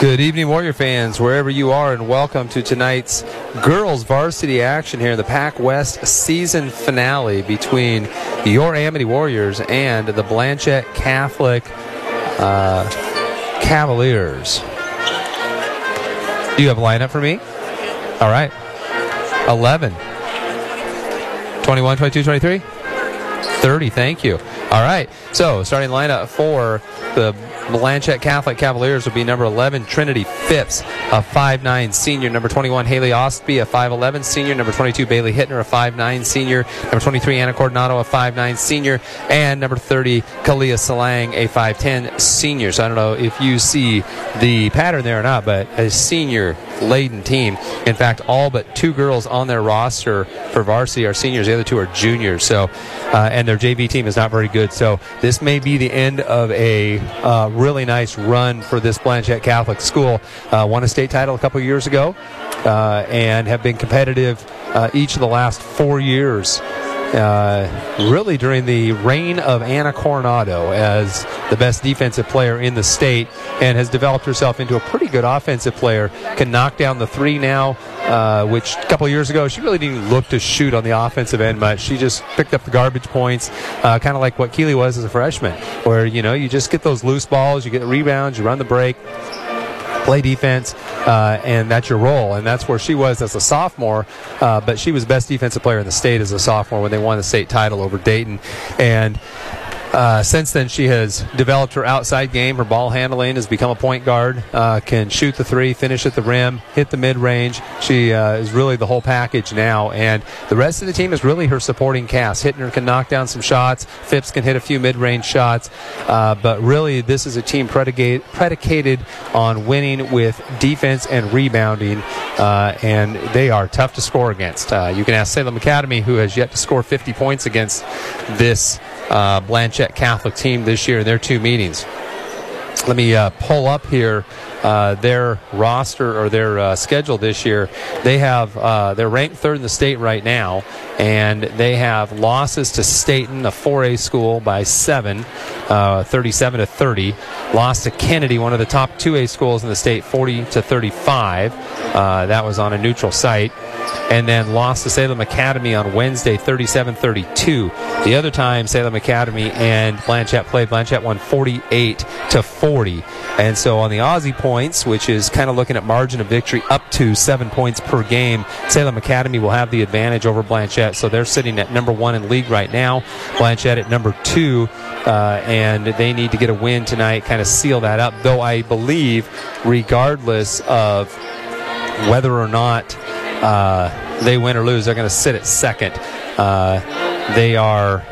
Good evening, Warrior fans, wherever you are, and welcome to tonight's girls varsity action here in the Pac West season finale between your Amity Warriors and the Blanchet Catholic uh, Cavaliers. Do you have a lineup for me? All right. 11, 21, 22, 23, 30. Thank you. All right. So, starting lineup for the Blanchet Catholic Cavaliers will be number 11, Trinity Phipps, a 5'9 senior. Number 21, Haley Ostby, a 5'11 senior. Number 22, Bailey Hittner, a 5'9 senior. Number 23, Anna Coronado, a 5'9 senior. And number 30, Kalia Salang, a 5'10 senior. So I don't know if you see the pattern there or not, but a senior laden team. In fact, all but two girls on their roster for varsity are seniors. The other two are juniors. So, uh, and their JV team is not very good. So this may be the end of a uh, really nice run for this Blanchet Catholic school. Uh, won a state title a couple years ago uh, and have been competitive uh, each of the last four years. Uh, really during the reign of Anna Coronado as the best defensive player in the state and has developed herself into a pretty good offensive player. Can knock down the three now, uh, which a couple years ago she really didn't look to shoot on the offensive end much. She just picked up the garbage points, uh, kind of like what Keeley was as a freshman, where you know you just get those loose balls, you get rebounds, you run the break play defense, uh, and that's your role. And that's where she was as a sophomore. Uh, but she was best defensive player in the state as a sophomore when they won the state title over Dayton. And uh, since then, she has developed her outside game. Her ball handling has become a point guard. Uh, can shoot the three, finish at the rim, hit the mid range. She uh, is really the whole package now. And the rest of the team is really her supporting cast. Hittner can knock down some shots. Phipps can hit a few mid range shots. Uh, but really, this is a team predicate, predicated on winning with defense and rebounding. Uh, and they are tough to score against. Uh, you can ask Salem Academy, who has yet to score 50 points against this uh, Blanchet Catholic team this year in their two meetings. Let me uh, pull up here uh, their roster or their uh, schedule this year. They have uh, they're ranked third in the state right now, and they have losses to Stayton, a 4A school, by seven, uh, 37 to 30. Lost to Kennedy, one of the top 2A schools in the state, 40 to 35. Uh, that was on a neutral site and then lost to Salem Academy on Wednesday 37 32. The other time, Salem Academy and Blanchet played, Blanchet won 48 to 40. And so on the Aussie points, which is kind of looking at margin of victory up to seven points per game, Salem Academy will have the advantage over Blanchet. So they're sitting at number one in league right now, Blanchet at number two. Uh, and they need to get a win tonight, kind of seal that up. Though I believe, regardless of whether or not uh, they win or lose, they're going to sit at second. Uh, they are,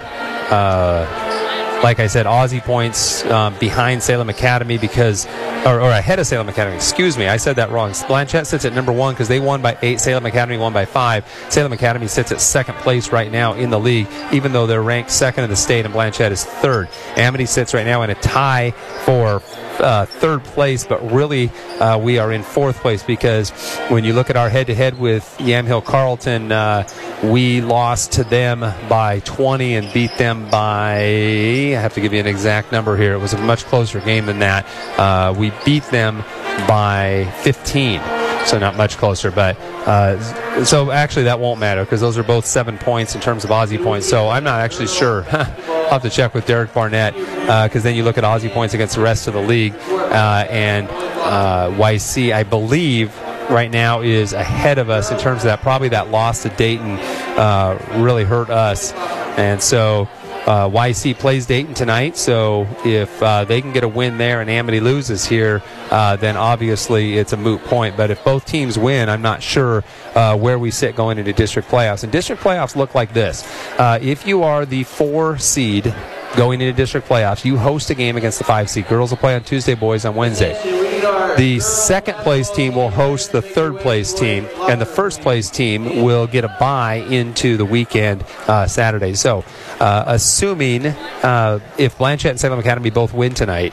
uh, like I said, Aussie points um, behind Salem Academy because, or, or, ahead of Salem Academy. Excuse me, I said that wrong. Blanchet sits at number one because they won by eight. Salem Academy won by five. Salem Academy sits at second place right now in the league, even though they're ranked second in the state, and Blanchet is third. Amity sits right now in a tie for uh, third place, but really uh, we are in fourth place because when you look at our head-to-head with Yamhill Carlton, uh, we lost to them by 20 and beat them by. I have to give you an exact number here. It was a much closer game than that. Uh, we beat them by 15 so not much closer. But uh, so actually, that won't matter because those are both seven points in terms of Aussie points. So I'm not actually sure. I'll have to check with Derek Barnett because uh, then you look at Aussie points against the rest of the league, uh, and uh, YC, I believe. Right now is ahead of us in terms of that. Probably that loss to Dayton uh, really hurt us, and so uh, YC plays Dayton tonight, so if uh, they can get a win there and Amity loses here, uh, then obviously it's a moot point. But if both teams win, I'm not sure uh, where we sit going into district playoffs. And district playoffs look like this: uh, if you are the four seed going into district playoffs, you host a game against the five seed. Girls will play on Tuesday, boys on Wednesday. The second place team will host the third place team, and the first place team will get a bye into the weekend uh, Saturday. So, uh, assuming uh, if Blanchet and Salem Academy both win tonight,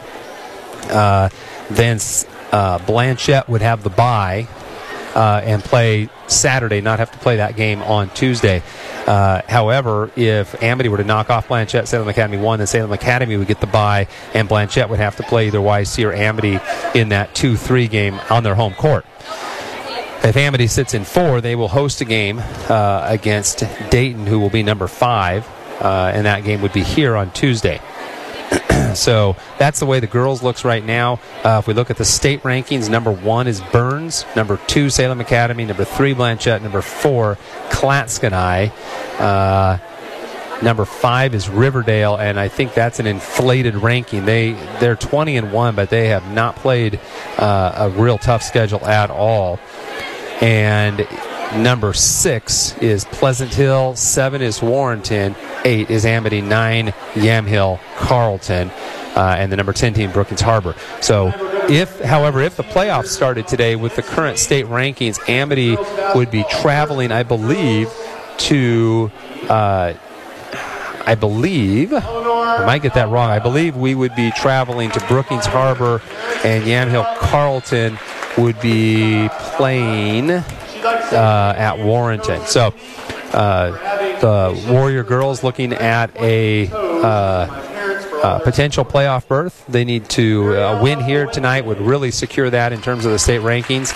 uh, then uh, Blanchet would have the bye uh, and play Saturday, not have to play that game on Tuesday. Uh, however, if Amity were to knock off Blanchet, Salem Academy won, then Salem Academy would get the bye, and Blanchet would have to play either YC or Amity in that 2 3 game on their home court. If Amity sits in four, they will host a game uh, against Dayton, who will be number five, uh, and that game would be here on Tuesday. so that's the way the girls looks right now. Uh, if we look at the state rankings, number one is Burns, number two Salem Academy, number three Blanchet, number four Clatskanie. Uh, number five is Riverdale, and I think that's an inflated ranking. They they're 20 and one, but they have not played uh, a real tough schedule at all. And number six is Pleasant Hill, seven is Warrenton, eight is Amity, nine Yamhill, Carlton, uh, and the number 10 team, Brookings Harbor. So, if, however, if the playoffs started today with the current state rankings, Amity would be traveling, I believe, to. Uh, I believe, I might get that wrong. I believe we would be traveling to Brookings Harbor and Yamhill Carlton would be playing uh, at Warrenton. So the Warrior girls looking at a uh, uh potential playoff berth. They need to uh, win here tonight would really secure that in terms of the state rankings.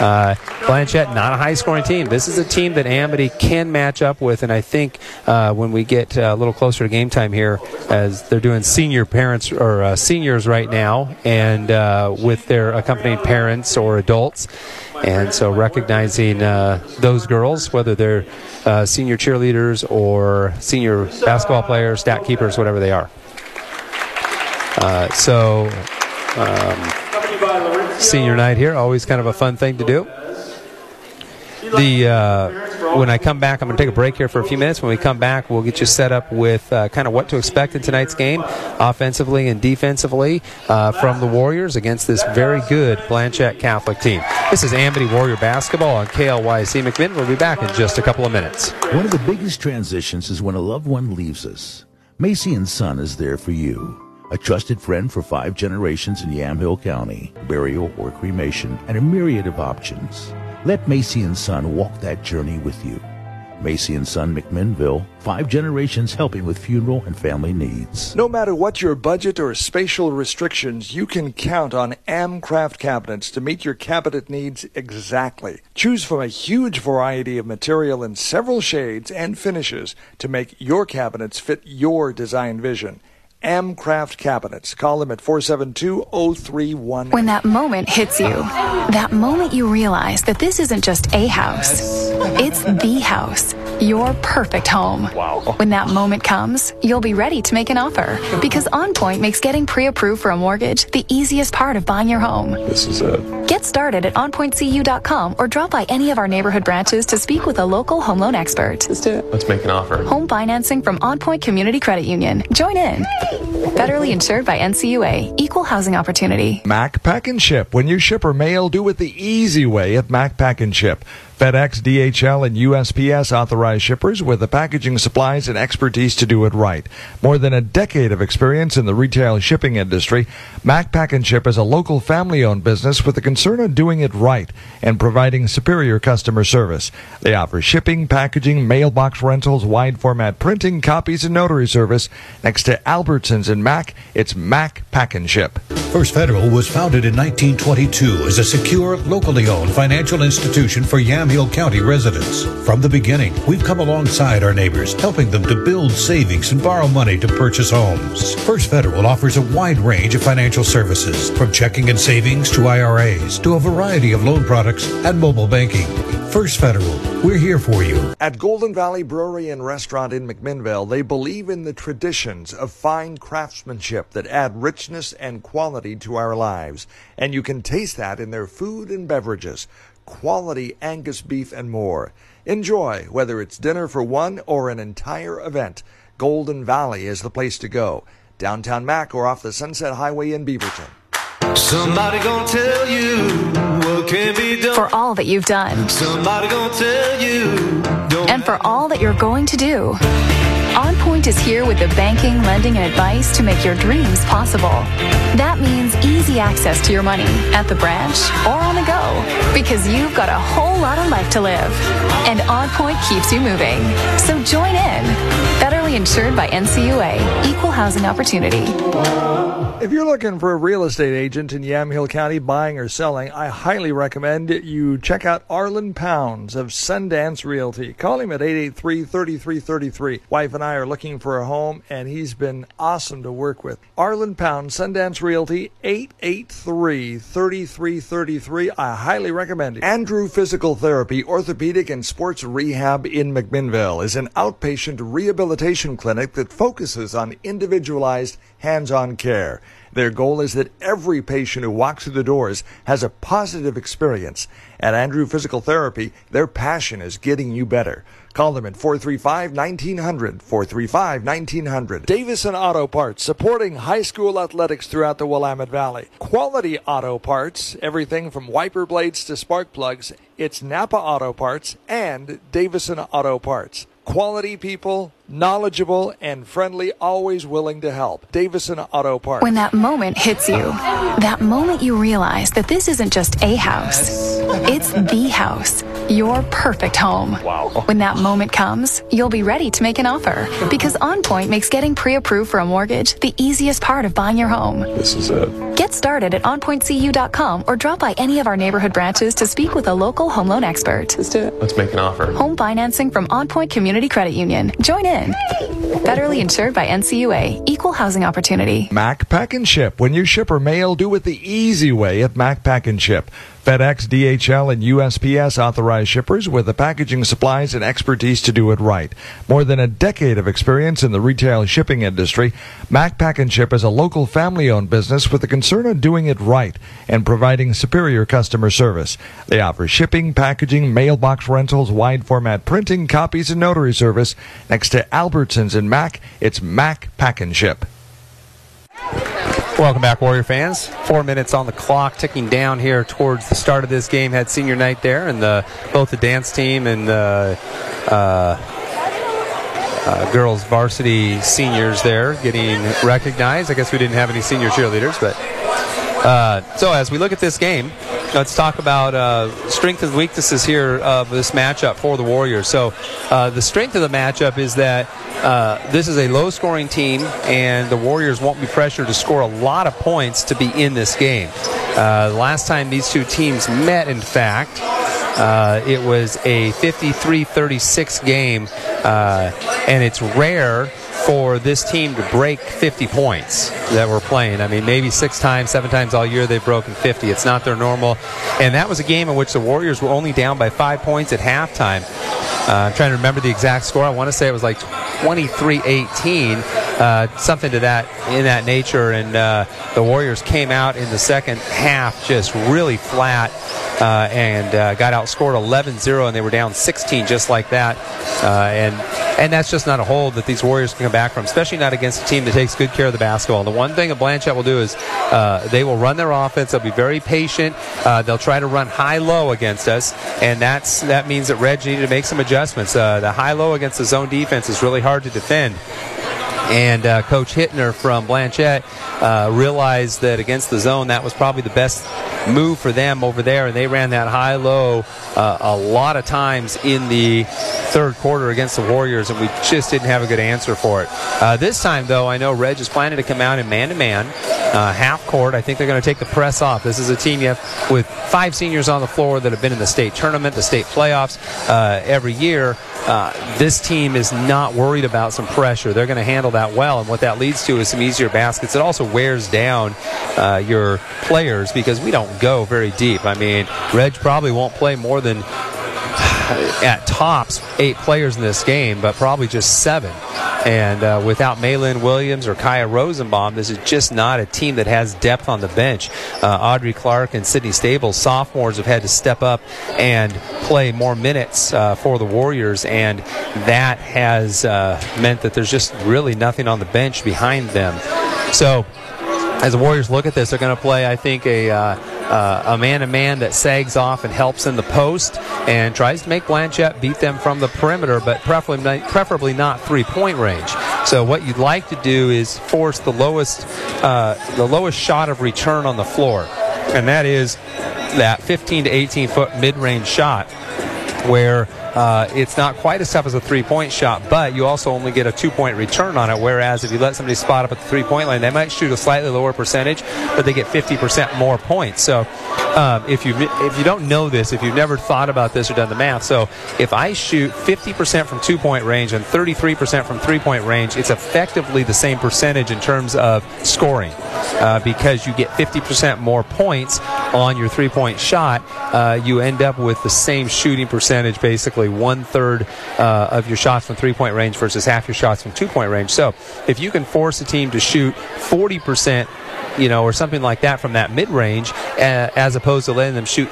Uh, Blanchet, not a high scoring team. This is a team that Amity can match up with, and I think uh, when we get uh, a little closer to game time here, as they're doing senior parents or uh, seniors right now, and uh, with their accompanying parents or adults. And so recognizing uh, those girls, whether they're senior cheerleaders or senior basketball players, stat keepers, whatever they are. so. Um, senior night here. Always kind of a fun thing to do. The uh, when I come back, I'm going to take a break here for a few minutes. When we come back, we'll get you set up with uh, kind of what to expect in tonight's game, offensively and defensively, uh, from the Warriors against this very good Blanchet Catholic team. This is Amity Warrior basketball on KLYC McMinn. We'll be back in just a couple of minutes. One of the biggest transitions is when a loved one leaves us. Macy and Son is there for you a trusted friend for five generations in Yamhill County, burial or cremation, and a myriad of options. Let Macy and Son walk that journey with you. Macy and Son McMinnville, five generations helping with funeral and family needs. No matter what your budget or spatial restrictions, you can count on Amcraft cabinets to meet your cabinet needs exactly. Choose from a huge variety of material in several shades and finishes to make your cabinets fit your design vision. Amcraft Cabinets. Call them at 472 0318. When that moment hits you, that moment you realize that this isn't just a house, it's the house. Your perfect home. Wow. When that moment comes, you'll be ready to make an offer because OnPoint makes getting pre approved for a mortgage the easiest part of buying your home. This is it. Get started at OnPointCU.com or drop by any of our neighborhood branches to speak with a local home loan expert. Let's do it. Let's make an offer. Home financing from OnPoint Community Credit Union. Join in. Federally insured by NCUA. Equal housing opportunity. Mac Pack and Ship. When you ship or mail, do it the easy way at Mac Pack and Ship. FedEx, DHL, and USPS authorized shippers with the packaging supplies and expertise to do it right. More than a decade of experience in the retail shipping industry, Mac Pack and Ship is a local family owned business with a concern of doing it right and providing superior customer service. They offer shipping, packaging, mailbox rentals, wide format printing, copies, and notary service. Next to Albertsons and Mac, it's Mac Pack and Ship. First Federal was founded in 1922 as a secure, locally owned financial institution for Yamhill County residents. From the beginning, we've come alongside our neighbors, helping them to build savings and borrow money to purchase homes. First Federal offers a wide range of financial services, from checking and savings to IRAs to a variety of loan products and mobile banking. First Federal, we're here for you. At Golden Valley Brewery and Restaurant in McMinnville, they believe in the traditions of fine craftsmanship that add richness and quality to our lives. And you can taste that in their food and beverages quality Angus beef, and more. Enjoy, whether it's dinner for one or an entire event. Golden Valley is the place to go. Downtown Mac or off the Sunset Highway in Beaverton. Somebody gonna tell you what can be done. For all that you've done. Somebody gonna tell you. And for all that you're going to do. OnPoint is here with the banking, lending, and advice to make your dreams possible. That means easy access to your money at the branch or on the go because you've got a whole lot of life to live. And OnPoint keeps you moving. So join in. Federally insured by NCUA, Equal Housing Opportunity. If you're looking for a real estate agent in Yamhill County buying or selling, I highly recommend you check out Arlen Pounds of Sundance Realty. Call him at 883-3333. Wife and I are looking for a home and he's been awesome to work with. Arlen Pounds, Sundance Realty, 883-3333. I highly recommend it. Andrew Physical Therapy, Orthopedic and Sports Rehab in McMinnville is an outpatient rehabilitation clinic that focuses on individualized hands-on care. Their goal is that every patient who walks through the doors has a positive experience. At Andrew Physical Therapy, their passion is getting you better. Call them at 435-1900, 435-1900. Davison Auto Parts, supporting high school athletics throughout the Willamette Valley. Quality auto parts, everything from wiper blades to spark plugs. It's Napa Auto Parts and Davison Auto Parts. Quality people, knowledgeable and friendly, always willing to help. Davison Auto Parts. When that moment hits you, that moment you realize that this isn't just a house, it's the house, your perfect home. Wow. When that moment comes, you'll be ready to make an offer because OnPoint makes getting pre approved for a mortgage the easiest part of buying your home. This is it. Get started at onpointcu.com or drop by any of our neighborhood branches to speak with a local home loan expert. Let's do it. Let's make an offer. Home financing from OnPoint Community Credit Union. Join in. Federally insured by NCUA. Equal housing opportunity. Mac Pack and Ship. When you ship or mail, do it the easy way at Mac Pack and Ship. FedEx, DHL, and USPS authorized shippers with the packaging supplies and expertise to do it right. More than a decade of experience in the retail shipping industry, Mac Pack and Ship is a local family-owned business with a concern of doing it right and providing superior customer service. They offer shipping, packaging, mailbox rentals, wide format printing, copies, and notary service. Next to Albertsons and Mac, it's Mac Pack and Ship. Welcome back, Warrior fans. Four minutes on the clock, ticking down here towards the start of this game. Had senior night there, and the both the dance team and the uh, uh, girls varsity seniors there getting recognized. I guess we didn't have any senior cheerleaders, but uh, so as we look at this game, let's talk about uh, and weaknesses here of this matchup for the Warriors. So uh, the strength of the matchup is that uh, this is a low-scoring team, and the Warriors won't be pressured to score a lot of points to be in this game. Uh, last time these two teams met, in fact, uh, it was a 53-36 game, uh, and it's rare for this team to break 50 points that we're playing. I mean, maybe six times, seven times all year they've broken 50. It's not their normal. And that was a game in which the Warriors were only down by five points at halftime. Uh, I'm trying to remember the exact score. I want to say it was like 23-18, uh, something to that in that nature. And uh, the Warriors came out in the second half just really flat uh, and uh, got outscored 11-0, and they were down 16 just like that. Uh, and and that's just not a hold that these Warriors can come back from, especially not against a team that takes good care of the basketball. The one thing a Blanchet will do is uh, they will run their offense. They'll be very patient. Uh, they'll try to run high-low against us, and that's that means that Reg needed to make some adjustments. The high-low against the zone defense is really hard to defend. And uh, Coach Hittner from Blanchet uh, realized that against the zone, that was probably the best move for them over there, and they ran that high low uh, a lot of times in the third quarter against the Warriors, and we just didn't have a good answer for it. Uh, this time, though, I know Reg is planning to come out in man to man, half court. I think they're going to take the press off. This is a team you have with five seniors on the floor that have been in the state tournament, the state playoffs uh, every year. Uh, this team is not worried about some pressure. They're going to handle that well, and what that leads to is some easier baskets. It also wears down uh, your players because we don't go very deep. I mean, Reg probably won't play more than at tops eight players in this game, but probably just seven. And uh, without Maylin Williams or Kaya Rosenbaum, this is just not a team that has depth on the bench. Uh, Audrey Clark and Sydney Stables, sophomores, have had to step up and play more minutes uh, for the Warriors, and that has uh, meant that there's just really nothing on the bench behind them. So, as the Warriors look at this, they're going to play, I think, a uh, uh, a man-to-man that sags off and helps in the post and tries to make Blanchet beat them from the perimeter, but preferably not, preferably not three-point range. So what you'd like to do is force the lowest uh, the lowest shot of return on the floor, and that is that 15 to 18 foot mid-range shot where uh, it's not quite as tough as a three point shot, but you also only get a two point return on it. Whereas if you let somebody spot up at the three point line, they might shoot a slightly lower percentage, but they get 50% more points. So um, if you if you don't know this, if you've never thought about this or done the math, so if I shoot 50% from two point range and 33% from three point range, it's effectively the same percentage in terms of scoring uh, because you get 50% more points on your three point shot. Uh, you end up with the same shooting percentage basically one third uh, of your shots from three point range versus half your shots from two point range. So if you can force a team to shoot 40%, you know, or something like that from that mid range, uh, as opposed to letting them shoot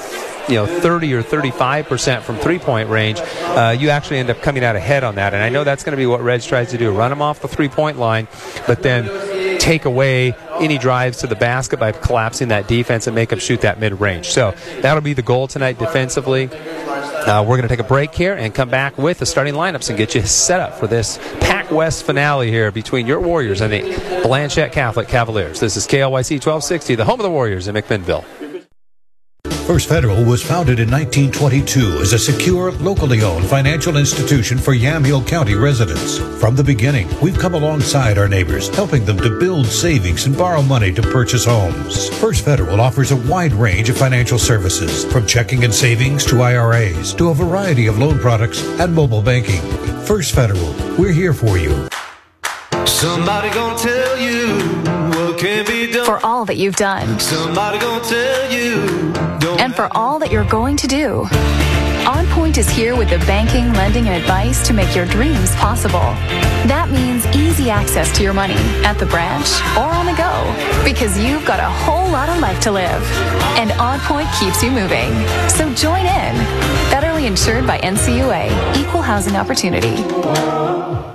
you know 30 or 35 percent from three point range, uh, you actually end up coming out ahead on that. And I know that's going to be what Reg tries to do: run them off the three point line, but then take away any drives to the basket by collapsing that defense and make them shoot that mid range. So that'll be the goal tonight defensively. Uh, we're going to take a break here and come back with the starting lineups and get you set up for this Pac West finale here between your Warriors and the Blanchet Catholic Cavaliers. This is KLYC 1260, the home of the Warriors in McMinnville. First Federal was founded in 1922 as a secure, locally owned financial institution for Yamhill County residents. From the beginning, we've come alongside our neighbors, helping them to build savings and borrow money to purchase homes. First Federal offers a wide range of financial services, from checking and savings to IRAs to a variety of loan products and mobile banking. First Federal, we're here for you. Somebody gonna tell you what can be done. For all that you've done Somebody gonna tell you. And for all that you're going to do. On Point is here with the banking, lending, and advice to make your dreams possible. That means easy access to your money at the branch or on the go because you've got a whole lot of life to live. And On Point keeps you moving. So join in. Federally insured by NCUA, Equal Housing Opportunity.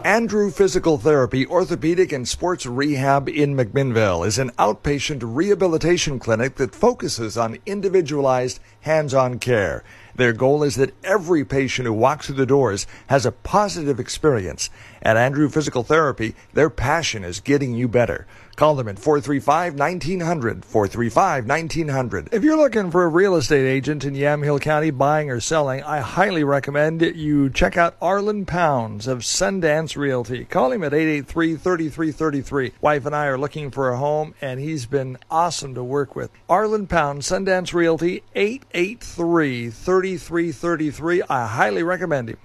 Andrew Physical Therapy, Orthopedic and Sports Rehab in McMinnville is an outpatient rehabilitation clinic that focuses on individualized hands-on care. Their goal is that every patient who walks through the doors has a positive experience. At Andrew Physical Therapy, their passion is getting you better. Call them at 435 1900. 435 1900. If you're looking for a real estate agent in Yamhill County buying or selling, I highly recommend you check out Arlen Pounds of Sundance Realty. Call him at 883 3333. Wife and I are looking for a home, and he's been awesome to work with. Arlen Pounds, Sundance Realty, 883 3333. I highly recommend him.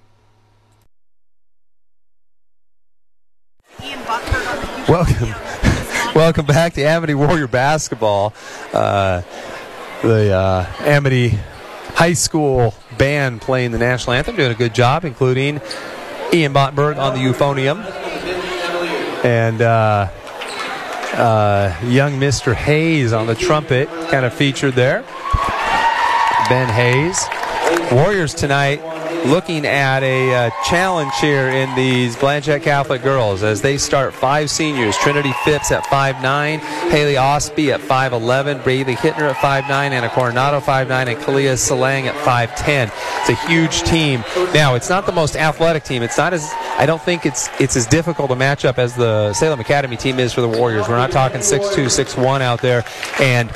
Welcome, welcome back to Amity Warrior basketball. Uh, the uh, Amity High School band playing the national anthem, doing a good job, including Ian Bottenberg on the euphonium and uh, uh, young Mr. Hayes on the trumpet, kind of featured there. Ben Hayes. Warriors tonight looking at a uh, challenge here in these Blanchet Catholic girls as they start five seniors. Trinity Phipps at 5'9", Haley Osby at 5'11", Brady Hittner at 5'9", Anna Coronado 5'9", and Kalia Salang at 5'10". It's a huge team. Now, it's not the most athletic team. It's not as, I don't think it's it's as difficult to match up as the Salem Academy team is for the Warriors. We're not talking 6'2", 6'1", out there. And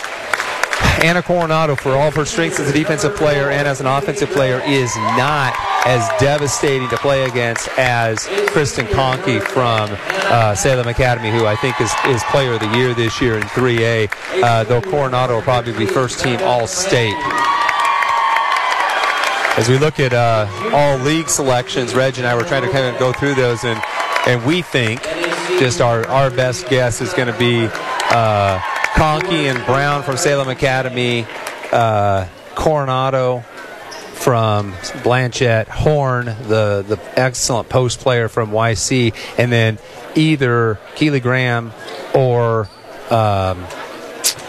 Anna Coronado, for all of her strengths as a defensive player and as an offensive player, is not as devastating to play against as Kristen Conkey from uh, Salem Academy, who I think is, is player of the year this year in 3A, uh, though Coronado will probably be first team All State. As we look at uh, all league selections, Reg and I were trying to kind of go through those, and, and we think just our, our best guess is going to be uh, Conkey and Brown from Salem Academy, uh, Coronado from Blanchet, Horn, the, the excellent post player from YC, and then either Keely Graham or um,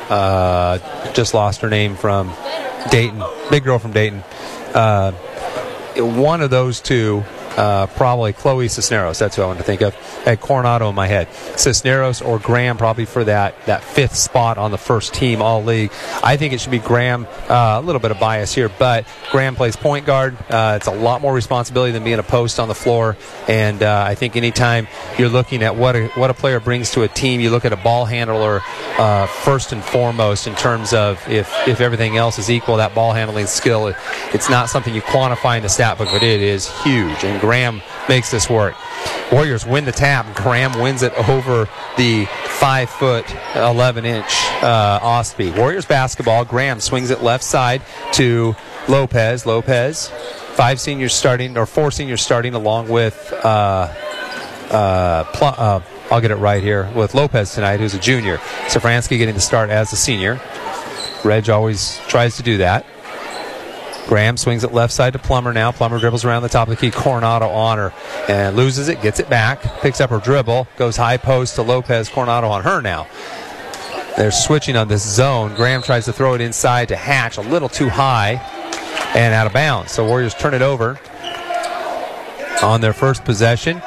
uh, just lost her name from Dayton, big girl from Dayton. Uh, one of those two uh, probably Chloe Cisneros. That's who I want to think of. Had Coronado in my head. Cisneros or Graham probably for that, that fifth spot on the first team all league. I think it should be Graham. Uh, a little bit of bias here, but Graham plays point guard. Uh, it's a lot more responsibility than being a post on the floor. And uh, I think anytime you're looking at what a, what a player brings to a team, you look at a ball handler uh, first and foremost in terms of if, if everything else is equal, that ball handling skill, it's not something you quantify in the stat book, but it is huge. And Graham makes this work. Warriors win the tap. Graham wins it over the five foot, 11 inch uh. Warriors basketball. Graham swings it left side to Lopez. Lopez, five seniors starting, or four seniors starting, along with. Uh, uh, pl- uh, I'll get it right here with Lopez tonight, who's a junior. Safransky getting the start as a senior. Reg always tries to do that. Graham swings it left side to Plummer now. Plummer dribbles around the top of the key. Coronado on her and loses it, gets it back, picks up her dribble, goes high post to Lopez. Coronado on her now. They're switching on this zone. Graham tries to throw it inside to Hatch, a little too high and out of bounds. So Warriors turn it over on their first possession.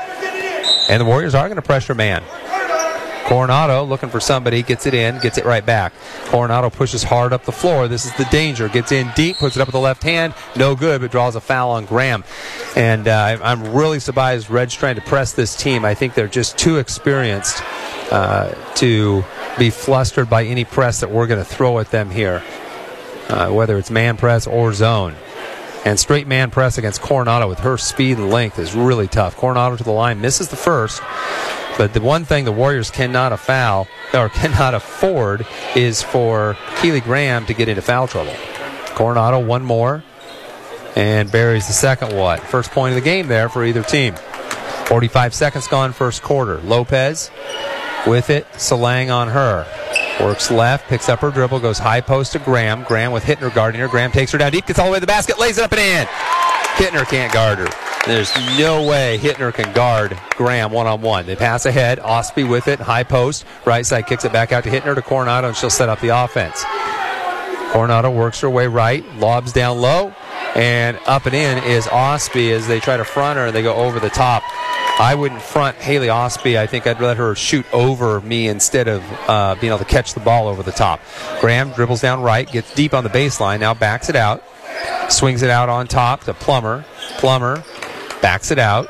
And the Warriors are going to pressure man. Coronado looking for somebody, gets it in, gets it right back. Coronado pushes hard up the floor. This is the danger. Gets in deep, puts it up with the left hand. No good, but draws a foul on Graham. And uh, I'm really surprised Reg's trying to press this team. I think they're just too experienced uh, to be flustered by any press that we're going to throw at them here, uh, whether it's man press or zone. And straight man press against Coronado with her speed and length is really tough. Coronado to the line, misses the first. But the one thing the Warriors cannot foul or cannot afford is for Keely Graham to get into foul trouble. Coronado one more, and buries the second one. First point of the game there for either team. 45 seconds gone, first quarter. Lopez with it, Salang on her. Works left, picks up her dribble, goes high post to Graham. Graham with Hittner guarding her. Graham takes her down deep, gets all the way to the basket, lays it up and in. Hittner can't guard her. There's no way Hittner can guard Graham one on one. They pass ahead. Ostby with it, high post. Right side kicks it back out to Hittner to Coronado, and she'll set up the offense. Coronado works her way right, lobs down low, and up and in is Ostby as they try to front her and they go over the top. I wouldn't front Haley Ostby. I think I'd let her shoot over me instead of uh, being able to catch the ball over the top. Graham dribbles down right, gets deep on the baseline, now backs it out, swings it out on top to Plummer. Plummer backs it out,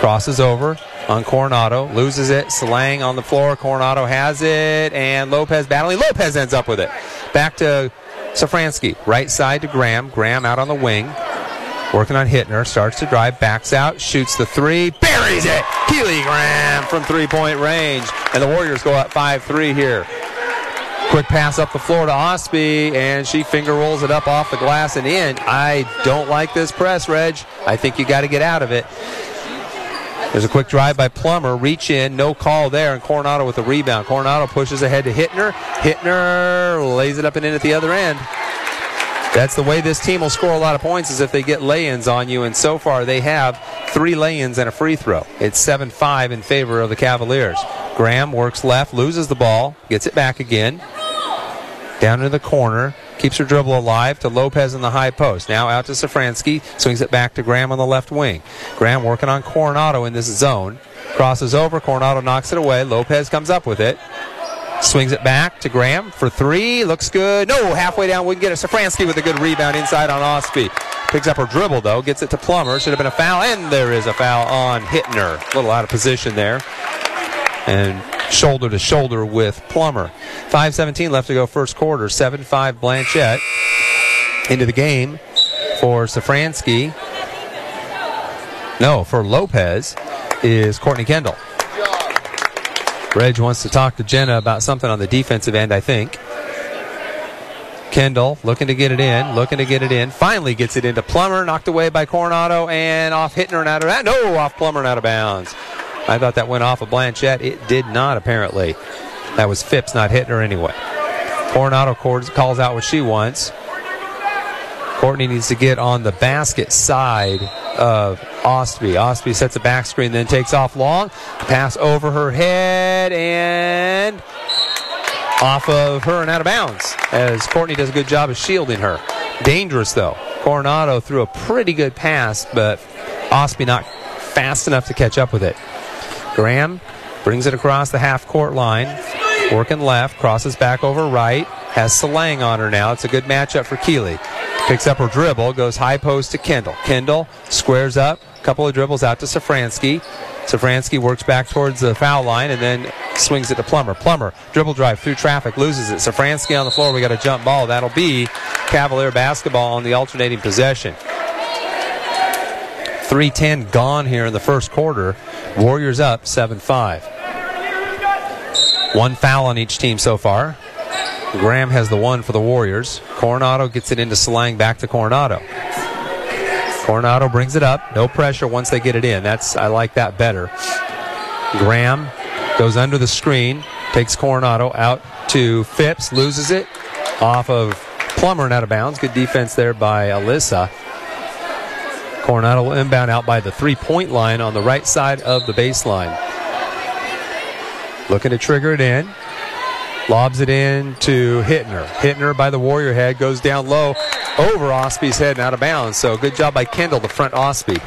crosses over on Coronado, loses it. Salang on the floor. Coronado has it, and Lopez battling. Lopez ends up with it. Back to Safransky, right side to Graham. Graham out on the wing. Working on Hittner, starts to drive, backs out, shoots the three, buries it. Keely Graham from three point range. And the Warriors go up 5 3 here. Quick pass up the floor to Osby, and she finger rolls it up off the glass and in. I don't like this press, Reg. I think you got to get out of it. There's a quick drive by Plummer, reach in, no call there, and Coronado with the rebound. Coronado pushes ahead to Hittner. Hittner lays it up and in at the other end. That's the way this team will score a lot of points is if they get lay-ins on you, and so far they have three lay-ins and a free throw. It's 7-5 in favor of the Cavaliers. Graham works left, loses the ball, gets it back again. Down in the corner, keeps her dribble alive to Lopez in the high post. Now out to Safransky, swings it back to Graham on the left wing. Graham working on Coronado in this zone. Crosses over, Coronado knocks it away. Lopez comes up with it. Swings it back to Graham for three. Looks good. No, halfway down, we can get it. Safransky with a good rebound inside on Ostby. Picks up her dribble, though. Gets it to Plummer. Should have been a foul, and there is a foul on Hittner. A little out of position there. And shoulder to shoulder with Plummer. 5.17 left to go first quarter. 7 5 Blanchet into the game for Safransky. No, for Lopez is Courtney Kendall. Reg wants to talk to Jenna about something on the defensive end, I think. Kendall looking to get it in, looking to get it in. Finally gets it into Plummer, knocked away by Coronado, and off Hittner and out of bounds. No, off Plummer and out of bounds. I thought that went off of Blanchet. It did not, apparently. That was Phipps, not Hittner anyway. Coronado calls out what she wants. Courtney needs to get on the basket side of Ostby. Ostby sets a back screen, then takes off long. Pass over her head and off of her and out of bounds as Courtney does a good job of shielding her. Dangerous though. Coronado threw a pretty good pass, but Osby not fast enough to catch up with it. Graham brings it across the half court line, working left, crosses back over right, has Salang on her now. It's a good matchup for Keeley. Picks up her dribble, goes high post to Kendall. Kendall squares up, couple of dribbles out to Safransky. Safransky works back towards the foul line and then swings it to Plummer. Plummer, dribble drive through traffic, loses it. Safransky on the floor. We got a jump ball. That'll be Cavalier basketball on the alternating possession. 310 gone here in the first quarter. Warriors up 7 5. One foul on each team so far. Graham has the one for the Warriors. Coronado gets it into Salang back to Coronado. Coronado brings it up. No pressure once they get it in. That's I like that better. Graham goes under the screen, takes Coronado out to Phipps, loses it off of Plummer and out of bounds. Good defense there by Alyssa. Coronado will inbound out by the three point line on the right side of the baseline. Looking to trigger it in. Lobs it in to Hittner. Hittner by the Warrior head goes down low over Osby's head and out of bounds. So good job by Kendall, the front Osby.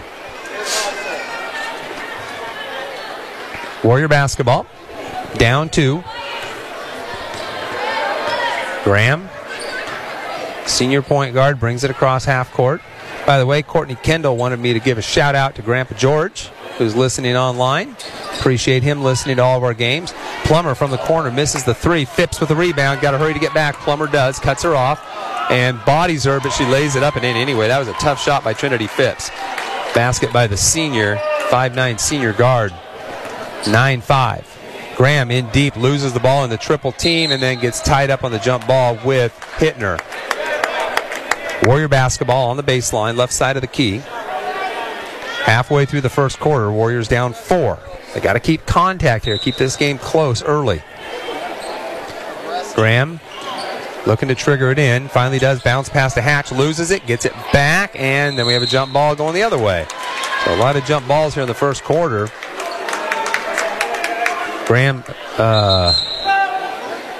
Warrior basketball. Down two. Graham, senior point guard, brings it across half court. By the way, Courtney Kendall wanted me to give a shout out to Grandpa George, who's listening online. Appreciate him listening to all of our games. Plummer from the corner misses the three. Phipps with the rebound. Got to hurry to get back. Plummer does. Cuts her off and bodies her, but she lays it up and in anyway. That was a tough shot by Trinity Phipps. Basket by the senior, five-nine senior guard. 9 5. Graham in deep, loses the ball in the triple team, and then gets tied up on the jump ball with Hittner. Warrior basketball on the baseline, left side of the key. Halfway through the first quarter, Warriors down four. They got to keep contact here, keep this game close early. Graham looking to trigger it in. Finally does bounce past the hatch, loses it, gets it back, and then we have a jump ball going the other way. So a lot of jump balls here in the first quarter. Graham, uh,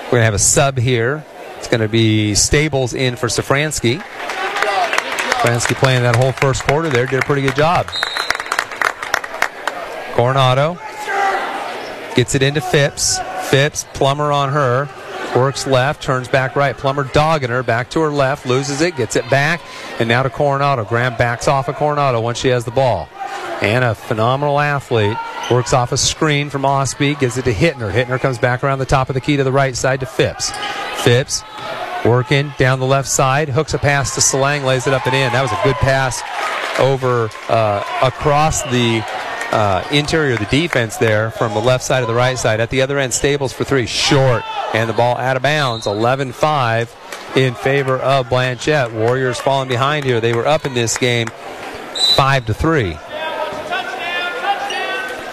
we're going to have a sub here. It's going to be Stables in for Safransky. Safransky playing that whole first quarter there, did a pretty good job. Coronado gets it into Phipps. Phipps, Plummer on her. Works left, turns back right. Plummer dogging her, back to her left, loses it, gets it back, and now to Coronado. Graham backs off of Coronado once she has the ball. And a phenomenal athlete. Works off a screen from Osby, gives it to Hittner. Hittner comes back around the top of the key to the right side to Phipps. Phipps working down the left side, hooks a pass to Salang, lays it up and in. That was a good pass over uh, across the uh, interior of the defense there from the left side to the right side. At the other end, Stables for three, short, and the ball out of bounds, 11 5 in favor of Blanchet. Warriors falling behind here. They were up in this game 5 to 3.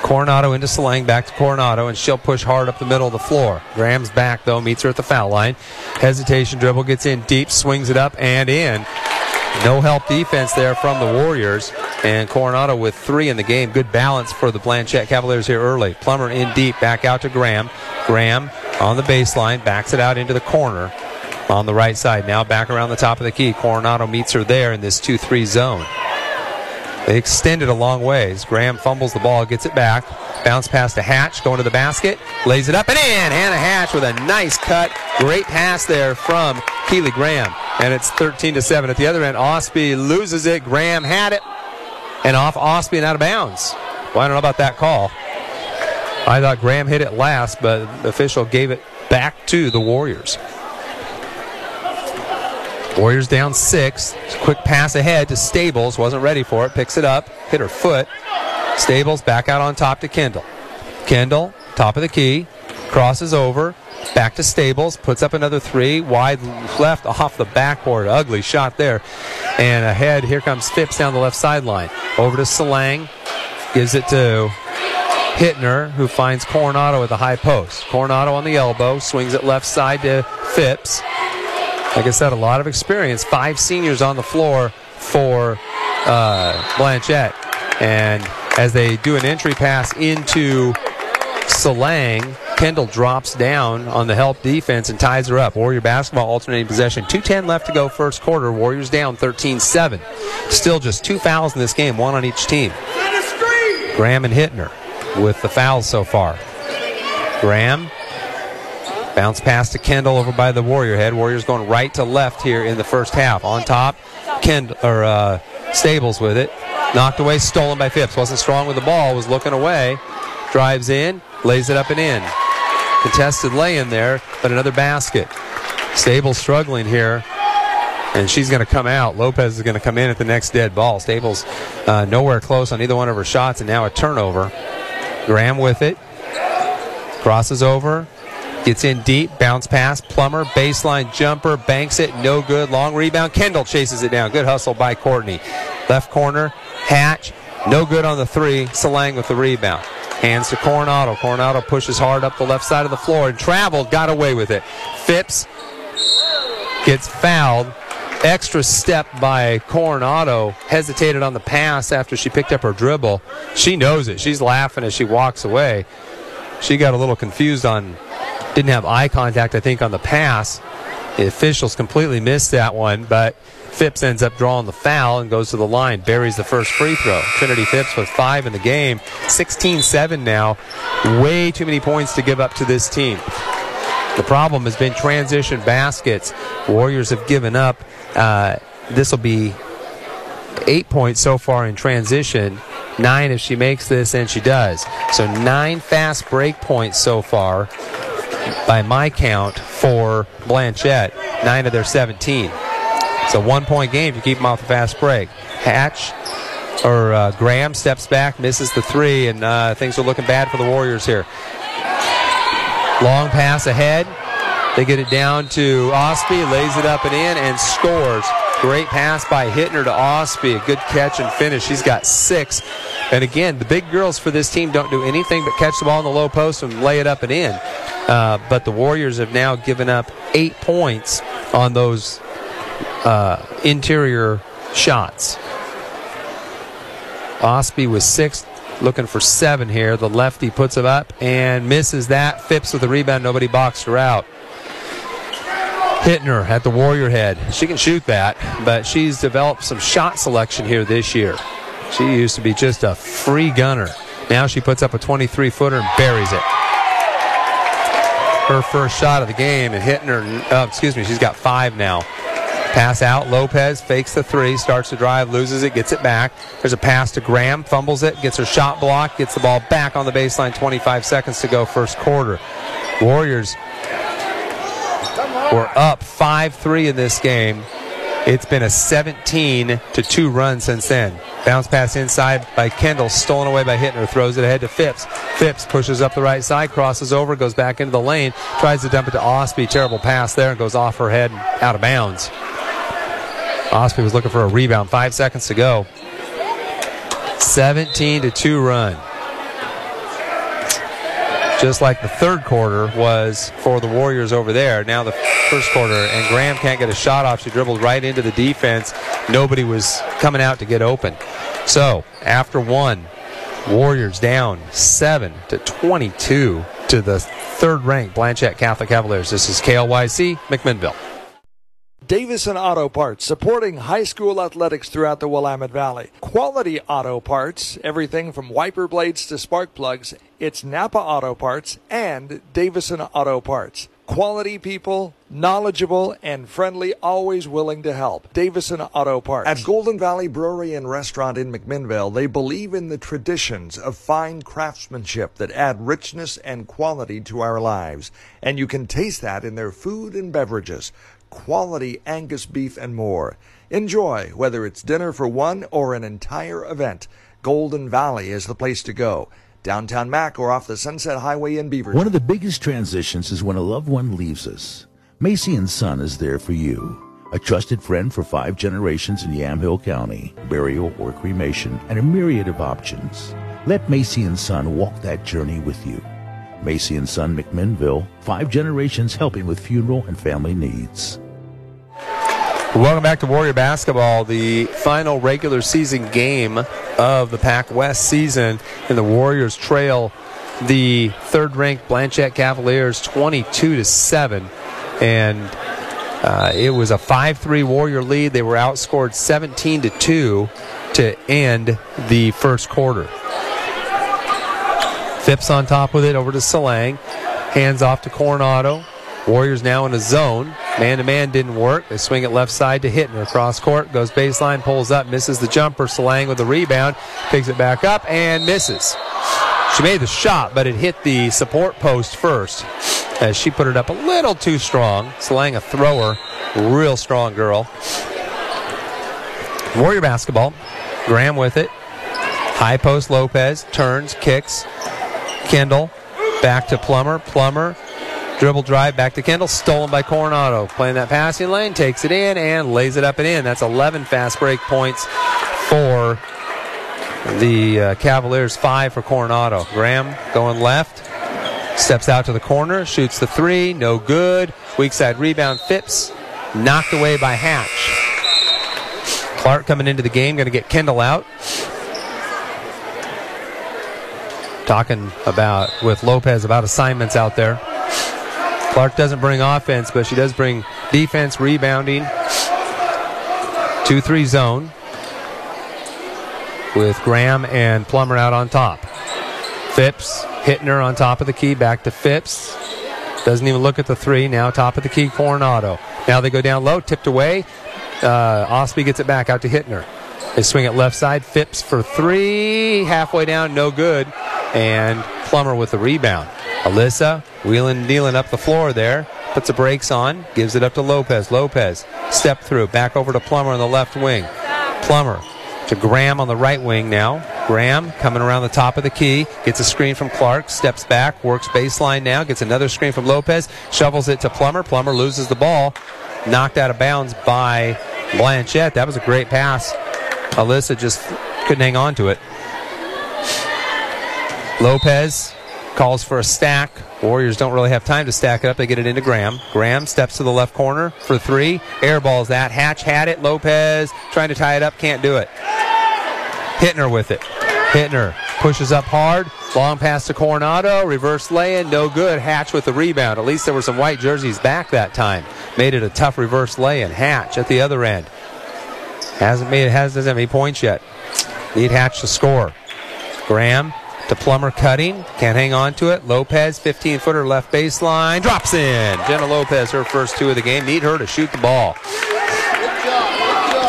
Coronado into Salang, back to Coronado, and she'll push hard up the middle of the floor. Graham's back, though, meets her at the foul line. Hesitation dribble, gets in deep, swings it up and in. No help defense there from the Warriors. And Coronado with three in the game. Good balance for the Blanchet Cavaliers here early. Plummer in deep, back out to Graham. Graham on the baseline, backs it out into the corner on the right side. Now back around the top of the key. Coronado meets her there in this 2 3 zone. They extended a long ways. Graham fumbles the ball, gets it back. Bounce pass to Hatch, going to the basket, lays it up and in. Hannah Hatch with a nice cut. Great pass there from Keely Graham. And it's 13 to 7. At the other end, Osby loses it. Graham had it. And off Osby and out of bounds. Well, I don't know about that call. I thought Graham hit it last, but the official gave it back to the Warriors. Warriors down six. Quick pass ahead to Stables. Wasn't ready for it. Picks it up. Hit her foot. Stables back out on top to Kendall. Kendall, top of the key. Crosses over. Back to Stables. Puts up another three. Wide left off the backboard. Ugly shot there. And ahead, here comes Phipps down the left sideline. Over to Salang. Gives it to Hittner, who finds Coronado at the high post. Coronado on the elbow. Swings it left side to Phipps. Like I said, a lot of experience. Five seniors on the floor for uh, Blanchet. And as they do an entry pass into Salang, Kendall drops down on the help defense and ties her up. Warrior basketball alternating possession. 2.10 left to go first quarter. Warriors down 13 7. Still just two fouls in this game, one on each team. Graham and Hittner with the fouls so far. Graham bounce pass to Kendall over by the Warrior head. Warriors going right to left here in the first half. On top, Kendall or uh, Stables with it. Knocked away, stolen by Phipps. Wasn't strong with the ball, was looking away. Drives in, lays it up and in. Contested lay in there, but another basket. Stables struggling here, and she's going to come out. Lopez is going to come in at the next dead ball. Stables uh, nowhere close on either one of her shots, and now a turnover. Graham with it. Crosses over. Gets in deep. Bounce pass. Plummer. Baseline jumper. Banks it. No good. Long rebound. Kendall chases it down. Good hustle by Courtney. Left corner. Hatch. No good on the three. Salang with the rebound. Hands to Coronado. Coronado pushes hard up the left side of the floor and traveled. Got away with it. Phipps gets fouled. Extra step by Coronado. Hesitated on the pass after she picked up her dribble. She knows it. She's laughing as she walks away. She got a little confused on, didn't have eye contact, I think, on the pass. The officials completely missed that one, but Phipps ends up drawing the foul and goes to the line. Buries the first free throw. Trinity Phipps with five in the game. 16 7 now. Way too many points to give up to this team. The problem has been transition baskets. Warriors have given up. Uh, this will be eight points so far in transition. Nine if she makes this, and she does. So nine fast break points so far, by my count, for Blanchet. Nine of their 17. It's a one point game if you keep them off the fast break. Hatch or uh, Graham steps back, misses the three, and uh, things are looking bad for the Warriors here. Long pass ahead. They get it down to Osby, lays it up and in, and scores. Great pass by Hittner to Osby. A good catch and finish. She's got six. And again, the big girls for this team don't do anything but catch the ball in the low post and lay it up and in. Uh, but the Warriors have now given up eight points on those uh, interior shots. Osby was six, looking for seven here. The lefty puts it up and misses that. Phipps with the rebound. Nobody boxed her out. Hittner at the Warrior head. She can shoot that, but she's developed some shot selection here this year. She used to be just a free gunner. Now she puts up a 23 footer and buries it. Her first shot of the game, and Hittner, uh, excuse me, she's got five now. Pass out. Lopez fakes the three, starts to drive, loses it, gets it back. There's a pass to Graham, fumbles it, gets her shot blocked, gets the ball back on the baseline. 25 seconds to go, first quarter. Warriors were up 5 3 in this game. It's been a 17 to 2 run since then. Bounce pass inside by Kendall, stolen away by Hittner, throws it ahead to Phipps. Phipps pushes up the right side, crosses over, goes back into the lane, tries to dump it to Osby. Terrible pass there and goes off her head and out of bounds. Osby was looking for a rebound. Five seconds to go. 17 to 2 run. Just like the third quarter was for the Warriors over there. Now the first quarter, and Graham can't get a shot off. She dribbled right into the defense. Nobody was coming out to get open. So after one, Warriors down 7 to 22 to the third ranked Blanchet Catholic Cavaliers. This is KLYC McMinnville. Davison Auto Parts, supporting high school athletics throughout the Willamette Valley. Quality auto parts, everything from wiper blades to spark plugs. It's Napa Auto Parts and Davison Auto Parts. Quality people, knowledgeable and friendly, always willing to help. Davison Auto Parts. At Golden Valley Brewery and Restaurant in McMinnville, they believe in the traditions of fine craftsmanship that add richness and quality to our lives. And you can taste that in their food and beverages quality Angus beef, and more. Enjoy, whether it's dinner for one or an entire event. Golden Valley is the place to go. Downtown Mac or off the Sunset Highway in Beaver. One of the biggest transitions is when a loved one leaves us. Macy and Son is there for you. A trusted friend for five generations in Yamhill County, burial or cremation, and a myriad of options. Let Macy and Son walk that journey with you. Macy and Son McMinnville, five generations helping with funeral and family needs. Welcome back to Warrior Basketball, the final regular season game of the Pac West season, and the Warriors trail the third-ranked Blanchet Cavaliers 22 to seven, and uh, it was a 5-3 Warrior lead. They were outscored 17 to two to end the first quarter. Phipps on top with it over to Salang. Hands off to Coronado. Warriors now in a zone. Man to man didn't work. They swing it left side to Hittner. Cross court, goes baseline, pulls up, misses the jumper. Salang with the rebound, picks it back up and misses. She made the shot, but it hit the support post first as she put it up a little too strong. Salang a thrower, real strong girl. Warrior basketball. Graham with it. High post Lopez turns, kicks. Kendall back to Plummer. Plummer dribble drive back to Kendall, stolen by Coronado. Playing that passing lane, takes it in and lays it up and in. That's 11 fast break points for the uh, Cavaliers, five for Coronado. Graham going left, steps out to the corner, shoots the three, no good. Weak side rebound, Phipps, knocked away by Hatch. Clark coming into the game, going to get Kendall out. Talking about with Lopez about assignments out there. Clark doesn't bring offense, but she does bring defense, rebounding. 2 3 zone with Graham and Plummer out on top. Phipps hitting her on top of the key, back to Phipps. Doesn't even look at the three. Now top of the key, Coronado. Now they go down low, tipped away. Uh, Osby gets it back out to Hittner. They swing it left side. Phipps for three. Halfway down, no good. And Plummer with the rebound. Alyssa wheeling dealing up the floor there. Puts the brakes on. Gives it up to Lopez. Lopez step through. Back over to Plummer on the left wing. Plummer to Graham on the right wing now. Graham coming around the top of the key, gets a screen from Clark, steps back, works baseline now, gets another screen from Lopez, shovels it to Plummer. Plummer loses the ball, knocked out of bounds by Blanchet. That was a great pass. Alyssa just couldn't hang on to it. Lopez calls for a stack. Warriors don't really have time to stack it up. They get it into Graham. Graham steps to the left corner for three. Airballs that. Hatch had it. Lopez trying to tie it up. Can't do it. Hittner with it. Hittner pushes up hard. Long pass to Coronado. Reverse lay in. No good. Hatch with the rebound. At least there were some white jerseys back that time. Made it a tough reverse lay in. Hatch at the other end. Hasn't made it. Has doesn't have any points yet. Need Hatch to score. Graham to Plummer cutting. Can't hang on to it. Lopez, 15 footer left baseline. Drops in. Jenna Lopez, her first two of the game. Need her to shoot the ball.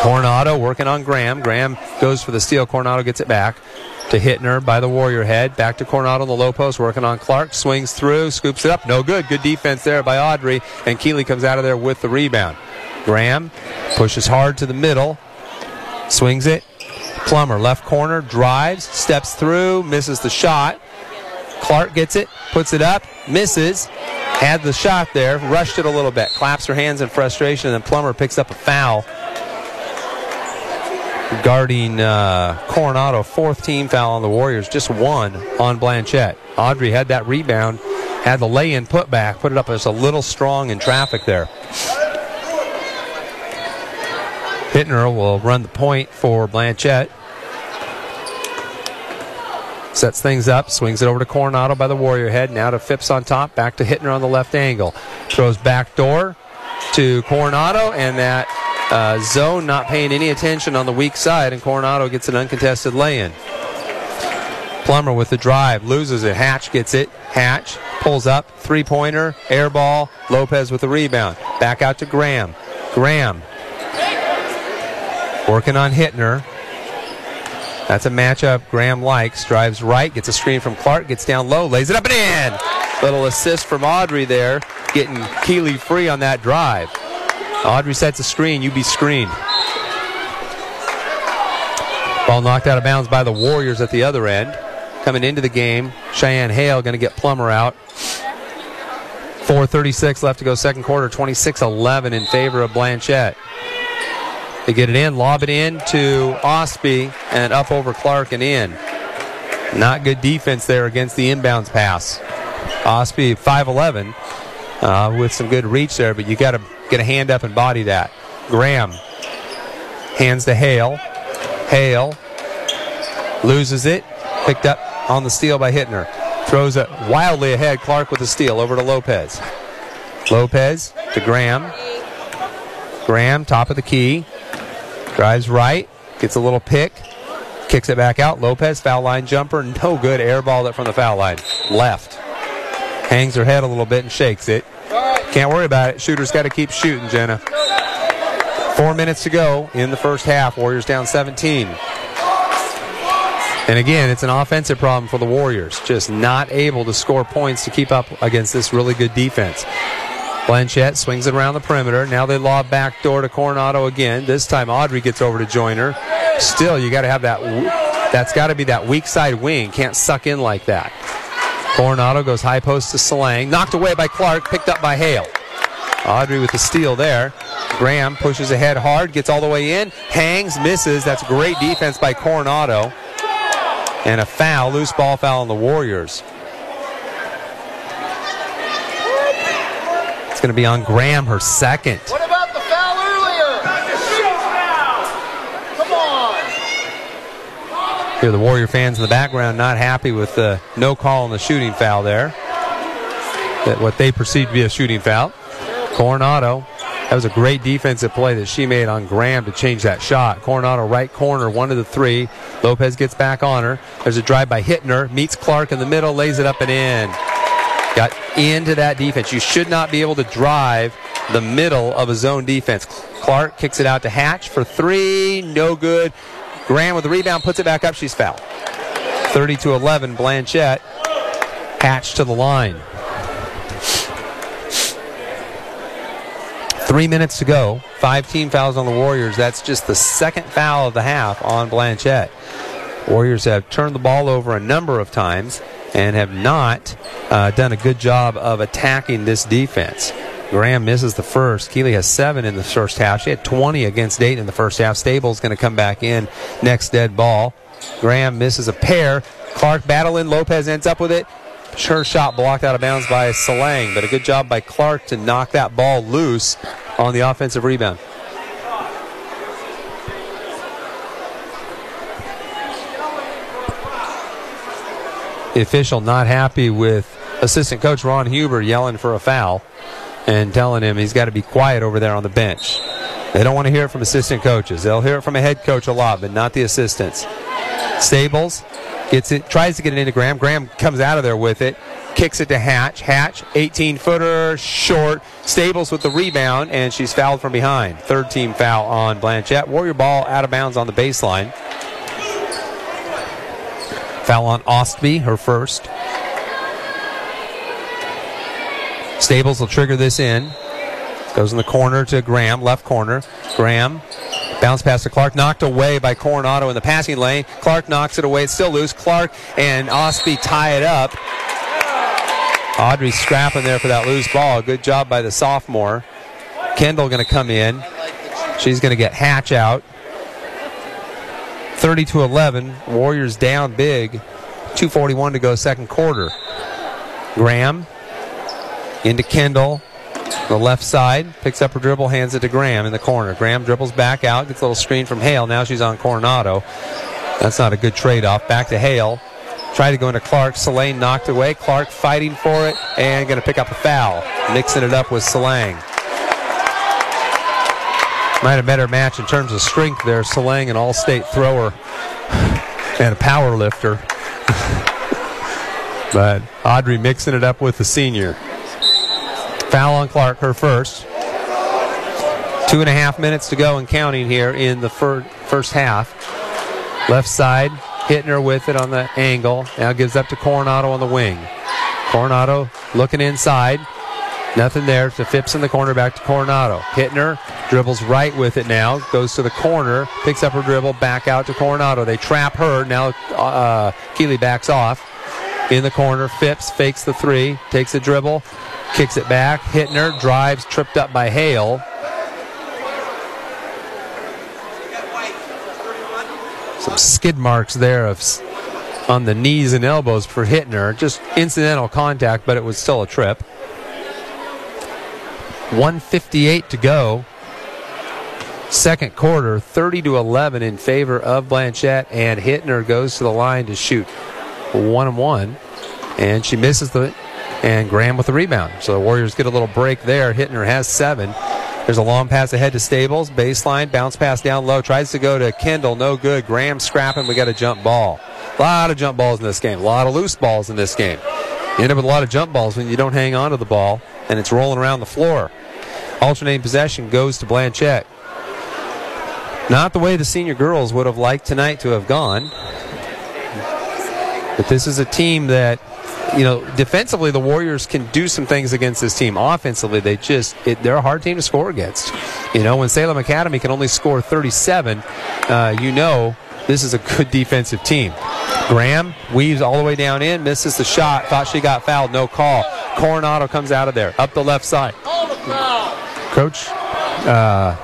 Coronado working on Graham. Graham goes for the steal. Coronado gets it back to Hittner by the Warrior head. Back to Coronado on the low post, working on Clark. Swings through, scoops it up. No good. Good defense there by Audrey. And Keeley comes out of there with the rebound. Graham pushes hard to the middle. Swings it. Plummer, left corner, drives, steps through, misses the shot. Clark gets it, puts it up, misses. Had the shot there, rushed it a little bit, claps her hands in frustration, and then Plummer picks up a foul guarding uh, Coronado. Fourth team foul on the Warriors, just one on Blanchet. Audrey had that rebound, had the lay in put back, put it up as a little strong in traffic there. Hittner will run the point for Blanchet. Sets things up, swings it over to Coronado by the Warrior head. Now to Phipps on top, back to Hittner on the left angle. Throws back door to Coronado, and that uh, zone not paying any attention on the weak side, and Coronado gets an uncontested lay in. Plummer with the drive, loses it. Hatch gets it. Hatch pulls up, three pointer, air ball. Lopez with the rebound. Back out to Graham. Graham working on Hittner. That's a matchup Graham likes. Drives right, gets a screen from Clark, gets down low, lays it up and in. Little assist from Audrey there, getting Keeley free on that drive. Audrey sets a screen, you be screened. Ball knocked out of bounds by the Warriors at the other end. Coming into the game, Cheyenne Hale going to get Plummer out. 4.36 left to go, second quarter, 26 11 in favor of Blanchet. They get it in, lob it in to Osby, and up over Clark and in. Not good defense there against the inbounds pass. Osby 5'11 uh, with some good reach there, but you got to get a hand up and body that. Graham hands to Hale. Hale loses it, picked up on the steal by Hittner. Throws it wildly ahead. Clark with the steal over to Lopez. Lopez to Graham. Graham, top of the key. Drives right. Gets a little pick. Kicks it back out. Lopez, foul line jumper. No good. Air Airball it from the foul line. Left. Hangs her head a little bit and shakes it. Can't worry about it. Shooter's got to keep shooting, Jenna. Four minutes to go in the first half. Warriors down 17. And again, it's an offensive problem for the Warriors. Just not able to score points to keep up against this really good defense. Blanchet swings it around the perimeter. Now they lob back door to Coronado again. This time Audrey gets over to join her. Still, you got to have that. That's got to be that weak side wing. Can't suck in like that. Coronado goes high post to Salang. Knocked away by Clark. Picked up by Hale. Audrey with the steal there. Graham pushes ahead hard. Gets all the way in. Hangs. Misses. That's great defense by Coronado. And a foul. Loose ball foul on the Warriors. Going to be on Graham, her second. What about the foul earlier? Come on. Here, the Warrior fans in the background not happy with the no call on the shooting foul there. That what they perceive to be a shooting foul. Coronado. That was a great defensive play that she made on Graham to change that shot. Coronado right corner, one of the three. Lopez gets back on her. There's a drive by Hittner, meets Clark in the middle, lays it up and in. Got into that defense. You should not be able to drive the middle of a zone defense. Clark kicks it out to Hatch for three, no good. Graham with the rebound, puts it back up. She's fouled. 30 to 11, Blanchet. Hatch to the line. Three minutes to go. Five team fouls on the Warriors. That's just the second foul of the half on Blanchet. Warriors have turned the ball over a number of times and have not uh, done a good job of attacking this defense. Graham misses the first. Keeley has seven in the first half. She had 20 against Dayton in the first half. Stable's going to come back in next dead ball. Graham misses a pair. Clark battling. Lopez ends up with it. Her shot blocked out of bounds by Salang, but a good job by Clark to knock that ball loose on the offensive rebound. Official not happy with assistant coach Ron Huber yelling for a foul and telling him he's got to be quiet over there on the bench. They don't want to hear it from assistant coaches. They'll hear it from a head coach a lot, but not the assistants. Stables gets it, tries to get it into Graham. Graham comes out of there with it, kicks it to Hatch. Hatch, 18 footer, short. Stables with the rebound, and she's fouled from behind. Third team foul on Blanchet. Warrior ball out of bounds on the baseline. Foul on Ostby, her first. Stables will trigger this in. Goes in the corner to Graham, left corner. Graham bounce pass to Clark, knocked away by Coronado in the passing lane. Clark knocks it away. It's still loose. Clark and Ostby tie it up. Audrey scrapping there for that loose ball. Good job by the sophomore. Kendall going to come in. She's going to get Hatch out. 30 to 11. Warriors down big. 241 to go second quarter. Graham into Kendall. The left side picks up her dribble, hands it to Graham in the corner. Graham dribbles back out, gets a little screen from Hale. Now she's on Coronado. That's not a good trade off. Back to Hale. Tried to go into Clark. Salang knocked away. Clark fighting for it and going to pick up a foul. Mixing it up with Salang. Might have better match in terms of strength there. Salang, an all state thrower and a power lifter. but Audrey mixing it up with the senior. Foul on Clark, her first. Two and a half minutes to go and counting here in the fir- first half. Left side, Hittner with it on the angle. Now gives up to Coronado on the wing. Coronado looking inside. Nothing there to Phipps in the corner, back to Coronado. Hittner dribbles right with it now, goes to the corner, picks up her dribble, back out to Coronado. They trap her. Now uh, Keeley backs off. In the corner, Phipps fakes the three, takes a dribble, kicks it back. Hittner drives, tripped up by Hale. Some skid marks there of on the knees and elbows for Hittner. Just incidental contact, but it was still a trip. 158 to go. Second quarter, 30 to 11 in favor of Blanchet, and Hittner goes to the line to shoot one and one. and she misses the and Graham with the rebound. So the Warriors get a little break there. Hittner has seven. There's a long pass ahead to Stables, baseline, bounce pass down low, tries to go to Kendall, no good. Graham scrapping, we got a jump ball. A lot of jump balls in this game, a lot of loose balls in this game. You end up with a lot of jump balls when you don't hang on to the ball and it's rolling around the floor. Alternating possession goes to Blanchet. Not the way the senior girls would have liked tonight to have gone. But this is a team that, you know, defensively the Warriors can do some things against this team. Offensively, they just it, they're a hard team to score against. You know, when Salem Academy can only score 37, uh, you know this is a good defensive team. Graham weaves all the way down in, misses the shot, thought she got fouled, no call. Coronado comes out of there, up the left side. Coach uh,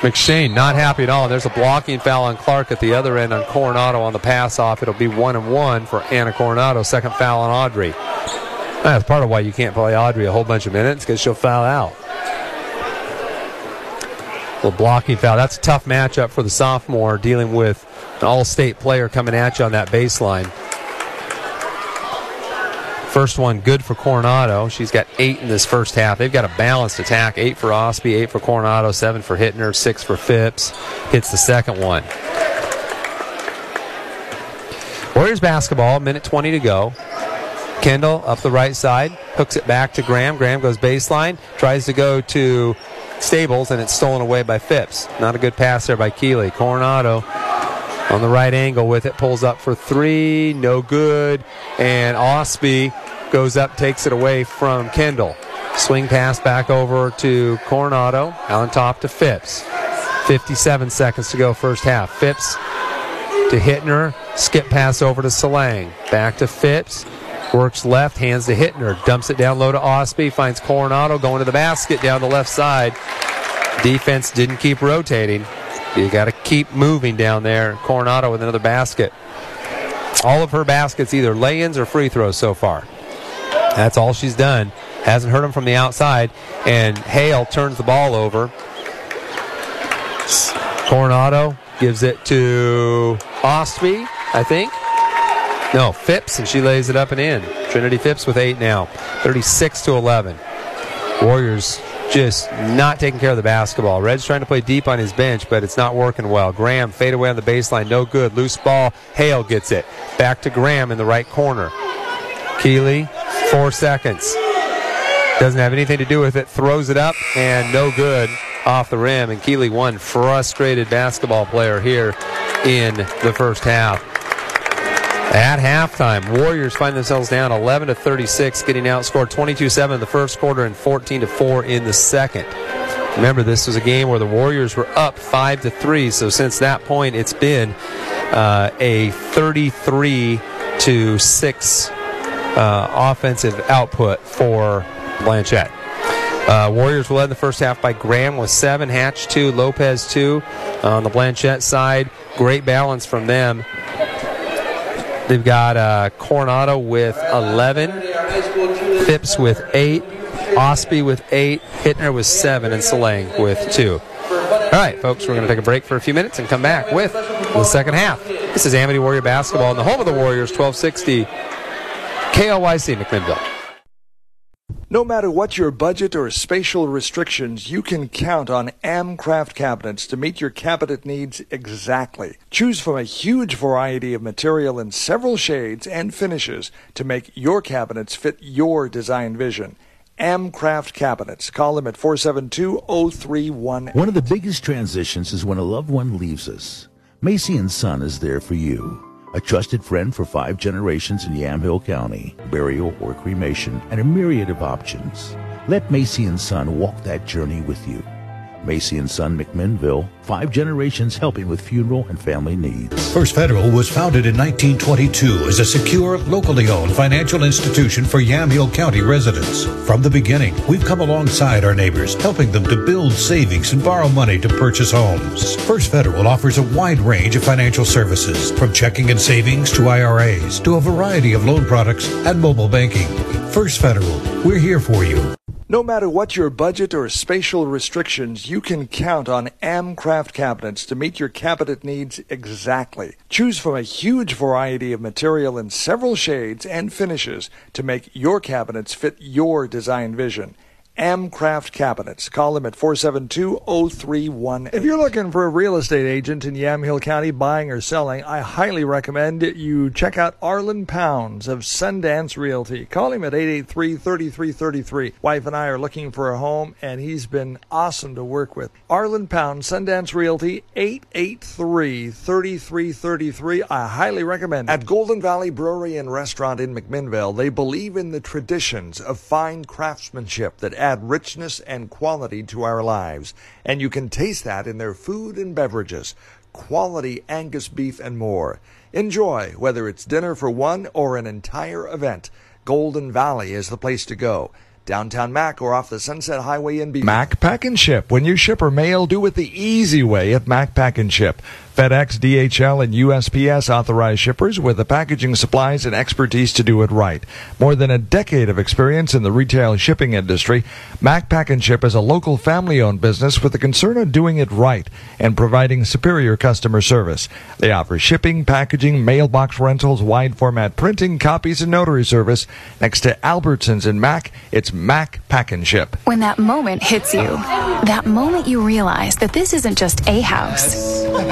McShane not happy at all. There's a blocking foul on Clark at the other end on Coronado on the pass off. It'll be one and one for Anna Coronado. Second foul on Audrey. That's part of why you can't play Audrey a whole bunch of minutes because she'll foul out. Little blocking foul. That's a tough matchup for the sophomore dealing with an all-state player coming at you on that baseline. First one good for Coronado. She's got eight in this first half. They've got a balanced attack. Eight for Osby, eight for Coronado, seven for Hittner, six for Phipps. Hits the second one. Warriors basketball, minute 20 to go. Kendall up the right side, hooks it back to Graham. Graham goes baseline, tries to go to Stables, and it's stolen away by Phipps. Not a good pass there by Keeley. Coronado on the right angle with it, pulls up for three, no good. And Osby goes up, takes it away from Kendall. Swing pass back over to Coronado, on top to Phipps. 57 seconds to go, first half. Phipps to Hittner, skip pass over to Salang. Back to Phipps, works left, hands to Hittner, dumps it down low to Osby, finds Coronado going to the basket down the left side. Defense didn't keep rotating. You got to keep moving down there. Coronado with another basket. All of her baskets either lay-ins or free throws so far. That's all she's done. Hasn't hurt him from the outside. And Hale turns the ball over. Coronado gives it to Ostby, I think. No, Phipps, and she lays it up and in. Trinity Phipps with eight now. 36 to 11. Warriors just not taking care of the basketball. Reg's trying to play deep on his bench, but it's not working well. Graham fade away on the baseline, no good. Loose ball. Hale gets it. Back to Graham in the right corner. Keeley, four seconds. Doesn't have anything to do with it. Throws it up and no good off the rim. And Keeley, one frustrated basketball player here in the first half. At halftime, Warriors find themselves down 11 to 36, getting outscored 22-7 in the first quarter and 14 to 4 in the second. Remember, this was a game where the Warriors were up five to three. So since that point, it's been uh, a 33 to six uh, offensive output for Blanchet. Uh, Warriors were led in the first half by Graham with seven, Hatch two, Lopez two. on the Blanchet side, great balance from them. They've got uh, Coronado with 11, Phipps with 8, Osby with 8, Hittner with 7, and Salang with 2. All right, folks, we're going to take a break for a few minutes and come back with the second half. This is Amity Warrior Basketball in the home of the Warriors, 1260 KLYC McMinnville. No matter what your budget or spatial restrictions, you can count on Amcraft cabinets to meet your cabinet needs exactly. Choose from a huge variety of material in several shades and finishes to make your cabinets fit your design vision. Amcraft Cabinets. Call them at 472 0318. One of the biggest transitions is when a loved one leaves us. Macy and Son is there for you. A trusted friend for five generations in Yamhill County, burial or cremation, and a myriad of options. Let Macy and Son walk that journey with you. Macy and Son McMinnville, five generations helping with funeral and family needs. First Federal was founded in 1922 as a secure, locally owned financial institution for Yamhill County residents. From the beginning, we've come alongside our neighbors, helping them to build savings and borrow money to purchase homes. First Federal offers a wide range of financial services, from checking and savings to IRAs to a variety of loan products and mobile banking. First Federal, we're here for you. No matter what your budget or spatial restrictions, you can count on Amcraft cabinets to meet your cabinet needs exactly. Choose from a huge variety of material in several shades and finishes to make your cabinets fit your design vision. Amcraft Cabinets. Call them at 472-0318. If you're looking for a real estate agent in Yamhill County buying or selling, I highly recommend you check out Arlen Pounds of Sundance Realty. Call him at 883-3333. Wife and I are looking for a home and he's been awesome to work with. Arlen Pounds, Sundance Realty, 883-3333. I highly recommend it. At Golden Valley Brewery and Restaurant in McMinnville, they believe in the traditions of fine craftsmanship that add richness and quality to our lives, and you can taste that in their food and beverages, quality Angus beef and more. Enjoy, whether it's dinner for one or an entire event. Golden Valley is the place to go. Downtown Mac or off the Sunset Highway in Beaver. Mac Pack and Ship. When you ship or mail, do it the easy way at Mac Pack and Ship. FedEx, DHL, and USPS authorized shippers with the packaging supplies and expertise to do it right. More than a decade of experience in the retail shipping industry, Mac Pack and Ship is a local family-owned business with the concern of doing it right and providing superior customer service. They offer shipping, packaging, mailbox rentals, wide format printing, copies, and notary service. Next to Albertsons and Mac, it's Mac Pack and Ship. When that moment hits you, that moment you realize that this isn't just a house,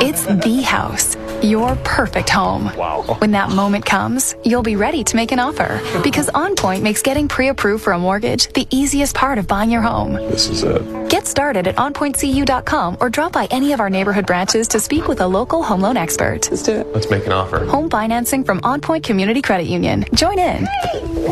it's the house. Your perfect home. Wow. When that moment comes, you'll be ready to make an offer because OnPoint makes getting pre-approved for a mortgage the easiest part of buying your home. This is it. Get started at onpointcu.com or drop by any of our neighborhood branches to speak with a local home loan expert. Let's do it. Let's make an offer. Home financing from OnPoint Community Credit Union. Join in.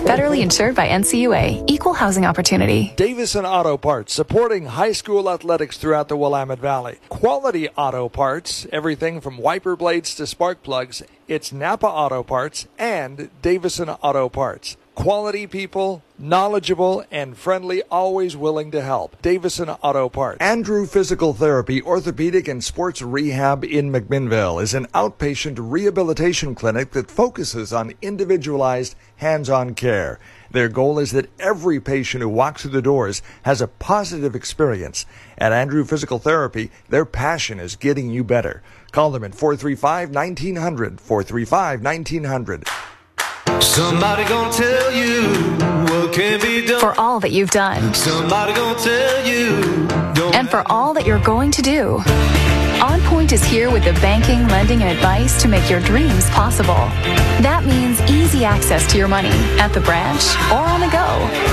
Federally insured by NCUA. Equal housing opportunity. Davison Auto Parts, supporting high school athletics throughout the Willamette Valley. Quality auto parts, everything from wiper blades to spark plugs. It's Napa Auto Parts and Davison Auto Parts. Quality people, knowledgeable and friendly, always willing to help. Davison Auto Parts. Andrew Physical Therapy, Orthopedic and Sports Rehab in McMinnville is an outpatient rehabilitation clinic that focuses on individualized hands-on care. Their goal is that every patient who walks through the doors has a positive experience. At Andrew Physical Therapy, their passion is getting you better. Call them at 435 1900. 435 1900. Somebody gonna tell you what can be done. For all that you've done Somebody gonna tell you. Don't and for all that you're going to do. OnPoint is here with the banking, lending, and advice to make your dreams possible. That means easy access to your money at the branch or on the go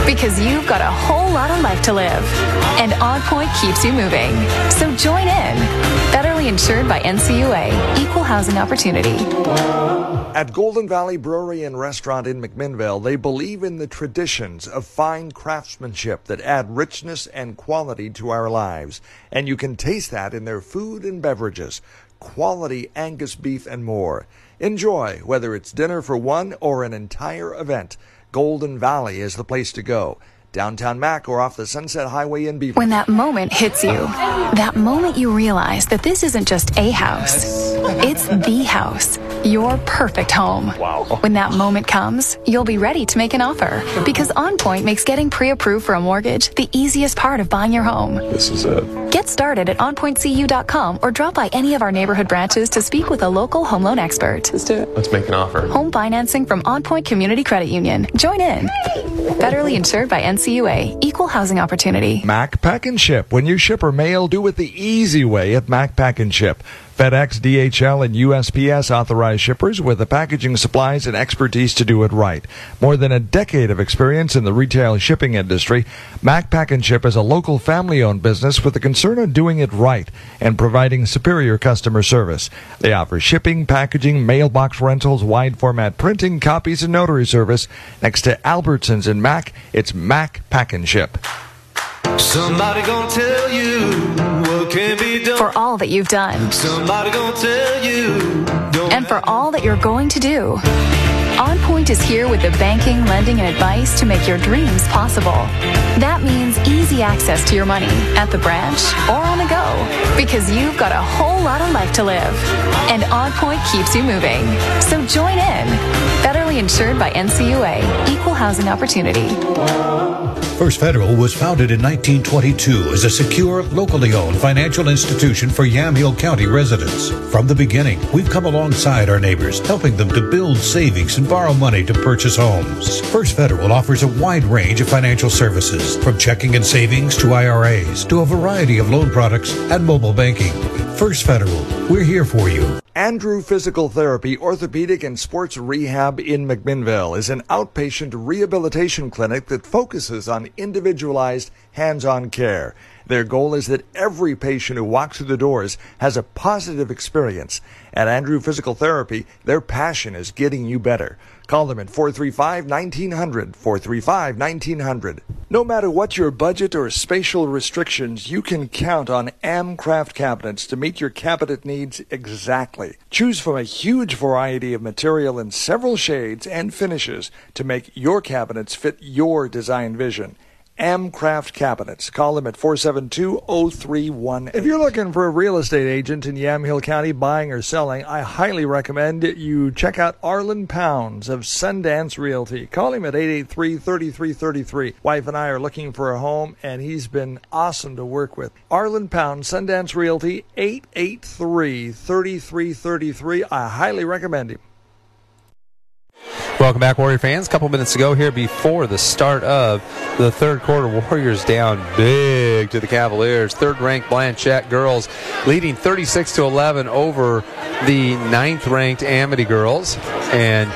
because you've got a whole lot of life to live. And OnPoint keeps you moving. So join in. Insured by NCUA. Equal housing opportunity. At Golden Valley Brewery and Restaurant in McMinnville, they believe in the traditions of fine craftsmanship that add richness and quality to our lives. And you can taste that in their food and beverages, quality Angus beef and more. Enjoy, whether it's dinner for one or an entire event. Golden Valley is the place to go. Downtown Mac or off the Sunset Highway in Beaver. When that moment hits you, that moment you realize that this isn't just a house, it's the house. Your perfect home. Wow. When that moment comes, you'll be ready to make an offer because OnPoint makes getting pre-approved for a mortgage the easiest part of buying your home. This is it. Get started at onpointcu.com or drop by any of our neighborhood branches to speak with a local home loan expert. Let's do it. Let's make an offer. Home financing from OnPoint Community Credit Union. Join in. Federally insured by NCUA. Equal housing opportunity. Mac Pack and Ship. When you ship or mail, do it the easy way at Mac Pack and Ship. FedEx, DHL, and USPS authorized shippers with the packaging supplies and expertise to do it right. More than a decade of experience in the retail shipping industry, Mac Pack and Ship is a local family-owned business with a concern of doing it right and providing superior customer service. They offer shipping, packaging, mailbox rentals, wide format printing, copies, and notary service. Next to Albertsons and Mac, it's Mac Pack and Ship. Somebody gonna tell you what can be done. For all that you've done Somebody gonna tell you. And for all that you're going to do. OnPoint is here with the banking, lending, and advice to make your dreams possible. That means easy access to your money at the branch or on the go because you've got a whole lot of life to live. And OnPoint keeps you moving. So join in. Federally insured by NCUA. Equal housing opportunity. First Federal was founded in 1922 as a secure, locally owned financial institution for Yamhill County residents. From the beginning, we've come alongside our neighbors, helping them to build savings and borrow money to purchase homes. First Federal offers a wide range of financial services, from checking and savings to IRAs to a variety of loan products and mobile banking. First Federal, we're here for you. Andrew Physical Therapy, Orthopedic and Sports Rehab in McMinnville is an outpatient rehabilitation clinic that focuses on individualized hands-on care. Their goal is that every patient who walks through the doors has a positive experience. At Andrew Physical Therapy, their passion is getting you better. Call them at 435 1900. 435 1900. No matter what your budget or spatial restrictions, you can count on Amcraft cabinets to meet your cabinet needs exactly. Choose from a huge variety of material in several shades and finishes to make your cabinets fit your design vision. Amcraft Cabinets. Call them at 472-0318. If you're looking for a real estate agent in Yamhill County buying or selling, I highly recommend you check out Arlen Pounds of Sundance Realty. Call him at 883-3333. Wife and I are looking for a home and he's been awesome to work with. Arlen Pounds, Sundance Realty, 883-3333. I highly recommend him. Welcome back, Warrior fans. A couple minutes to go here before the start of the third quarter. Warriors down big to the Cavaliers. Third ranked Blanchet girls leading 36 to 11 over the ninth ranked Amity girls. And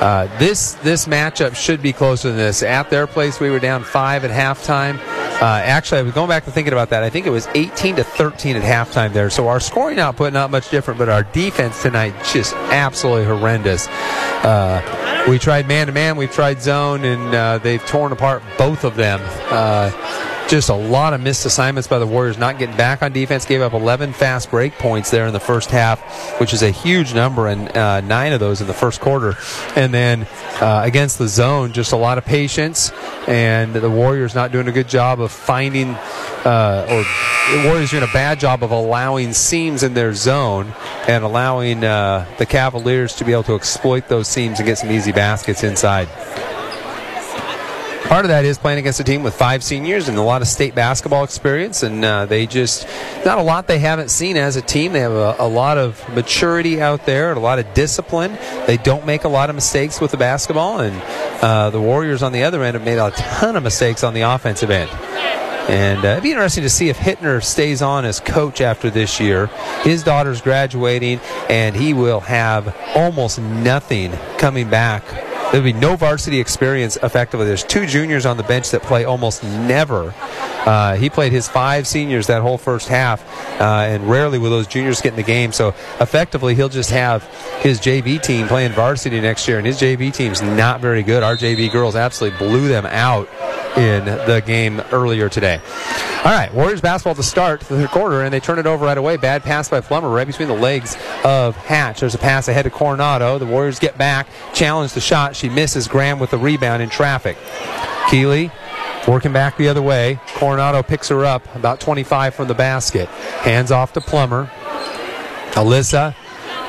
uh, this this matchup should be closer than this. At their place, we were down five at halftime. Uh, actually, I was going back to thinking about that. I think it was 18 to 13 at halftime there. So our scoring output not much different, but our defense tonight just absolutely horrendous. Uh, we tried man to man, we've tried zone, and uh, they've torn apart both of them. Just a lot of missed assignments by the Warriors, not getting back on defense. Gave up 11 fast break points there in the first half, which is a huge number, and uh, nine of those in the first quarter. And then uh, against the zone, just a lot of patience, and the Warriors not doing a good job of finding, uh, or the Warriors doing a bad job of allowing seams in their zone and allowing uh, the Cavaliers to be able to exploit those seams and get some easy baskets inside. Part of that is playing against a team with five seniors and a lot of state basketball experience, and uh, they just not a lot they haven't seen as a team. They have a, a, lot of maturity out there, a lot of discipline. They don't make a lot of mistakes with the basketball, and uh, the Warriors on the other end have made a ton of mistakes on the offensive end. And uh, it'd be interesting to see if Hittner stays on as coach after this year. His daughter's graduating, and he will have almost nothing coming back There'll be no varsity experience effectively. There's two juniors on the bench that play almost never. Uh, he played his five seniors that whole first half, uh, and rarely will those juniors get in the game. So effectively, he'll just have his JV team playing varsity next year, and his JV team's not very good. Our JV girls absolutely blew them out in the game earlier today. All right, Warriors basketball to start the third quarter, and they turn it over right away. Bad pass by Plummer right between the legs of Hatch. There's a pass ahead to Coronado. The Warriors get back, challenge the shot. She misses Graham with the rebound in traffic. Keeley working back the other way. Coronado picks her up about 25 from the basket. Hands off to Plummer. Alyssa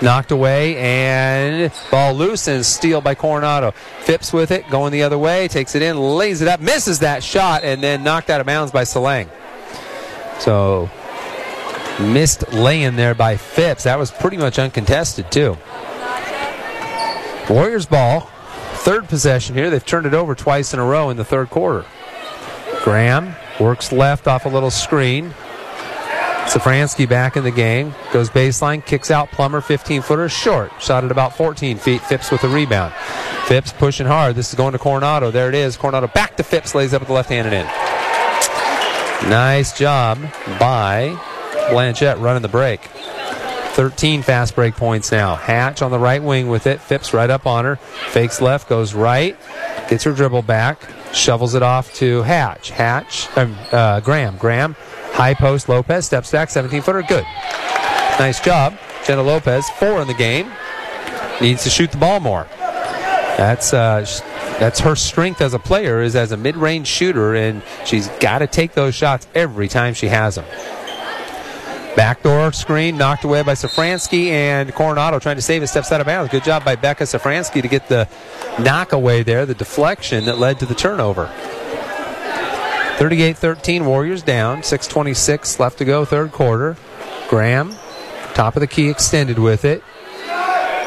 knocked away and ball loose and steal by Coronado. Phipps with it, going the other way, takes it in, lays it up, misses that shot, and then knocked out of bounds by Salang. So missed laying there by Phipps. That was pretty much uncontested too. Warriors ball. Third possession here. They've turned it over twice in a row in the third quarter. Graham works left off a little screen. Safransky back in the game. Goes baseline, kicks out Plummer, 15 footer, short. Shot at about 14 feet. Phipps with the rebound. Phipps pushing hard. This is going to Coronado. There it is. Coronado back to Phipps, lays up with the left hand and in. Nice job by Blanchet running the break. 13 fast break points now. Hatch on the right wing with it. Phipps right up on her. Fakes left, goes right. Gets her dribble back. Shovels it off to Hatch. Hatch, um, uh, Graham. Graham, high post. Lopez, steps back, 17 footer. Good. Nice job. Jenna Lopez, four in the game. Needs to shoot the ball more. That's uh, that's her strength as a player is as a mid-range shooter, and she's got to take those shots every time she has them. Backdoor screen knocked away by Safransky and Coronado trying to save it, steps out of bounds. Good job by Becca Safransky to get the knock away there, the deflection that led to the turnover. 38 13, Warriors down. 6.26 left to go, third quarter. Graham, top of the key, extended with it.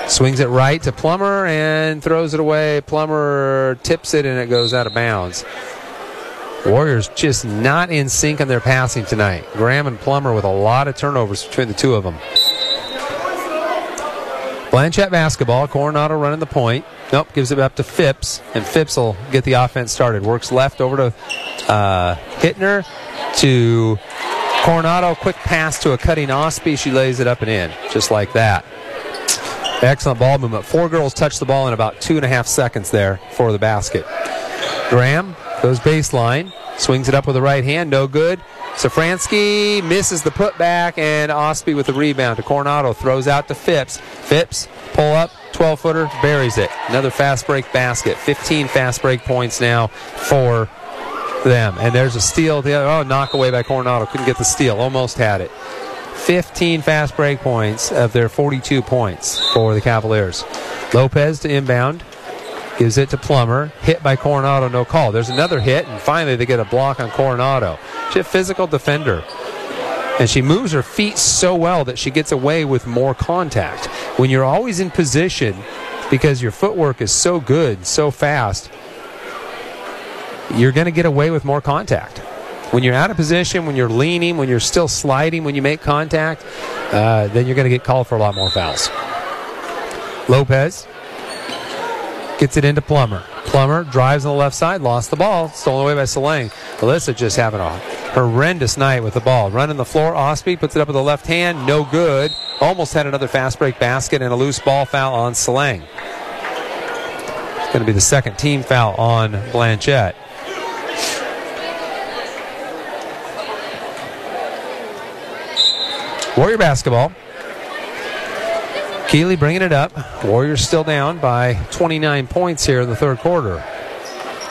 Swings it right to Plummer and throws it away. Plummer tips it and it goes out of bounds. Warriors just not in sync on their passing tonight. Graham and Plummer with a lot of turnovers between the two of them. Blanchet basketball. Coronado running the point. Nope, gives it up to Phipps, and Phipps will get the offense started. Works left over to uh, Hittner to Coronado. Quick pass to a cutting Osby. She lays it up and in, just like that. Excellent ball movement. Four girls touch the ball in about two and a half seconds there for the basket. Graham goes baseline, swings it up with the right hand, no good. Safransky misses the putback, and Osby with the rebound to Coronado throws out to Phipps. Phipps pull up, 12 footer, buries it. Another fast break basket. 15 fast break points now for them. And there's a steal. Oh, knock away by Coronado. Couldn't get the steal. Almost had it. 15 fast break points of their 42 points for the Cavaliers. Lopez to inbound. Gives it to Plummer. Hit by Coronado, no call. There's another hit, and finally they get a block on Coronado. She's a physical defender. And she moves her feet so well that she gets away with more contact. When you're always in position, because your footwork is so good, so fast, you're going to get away with more contact. When you're out of position, when you're leaning, when you're still sliding, when you make contact, uh, then you're going to get called for a lot more fouls. Lopez gets it into Plummer. Plummer drives on the left side, lost the ball, stolen away by Salang. Alyssa just having a horrendous night with the ball. Running the floor, Osby puts it up with the left hand, no good. Almost had another fast break basket and a loose ball foul on Salang. It's going to be the second team foul on Blanchet. Warrior basketball. Keeley bringing it up. Warriors still down by 29 points here in the third quarter.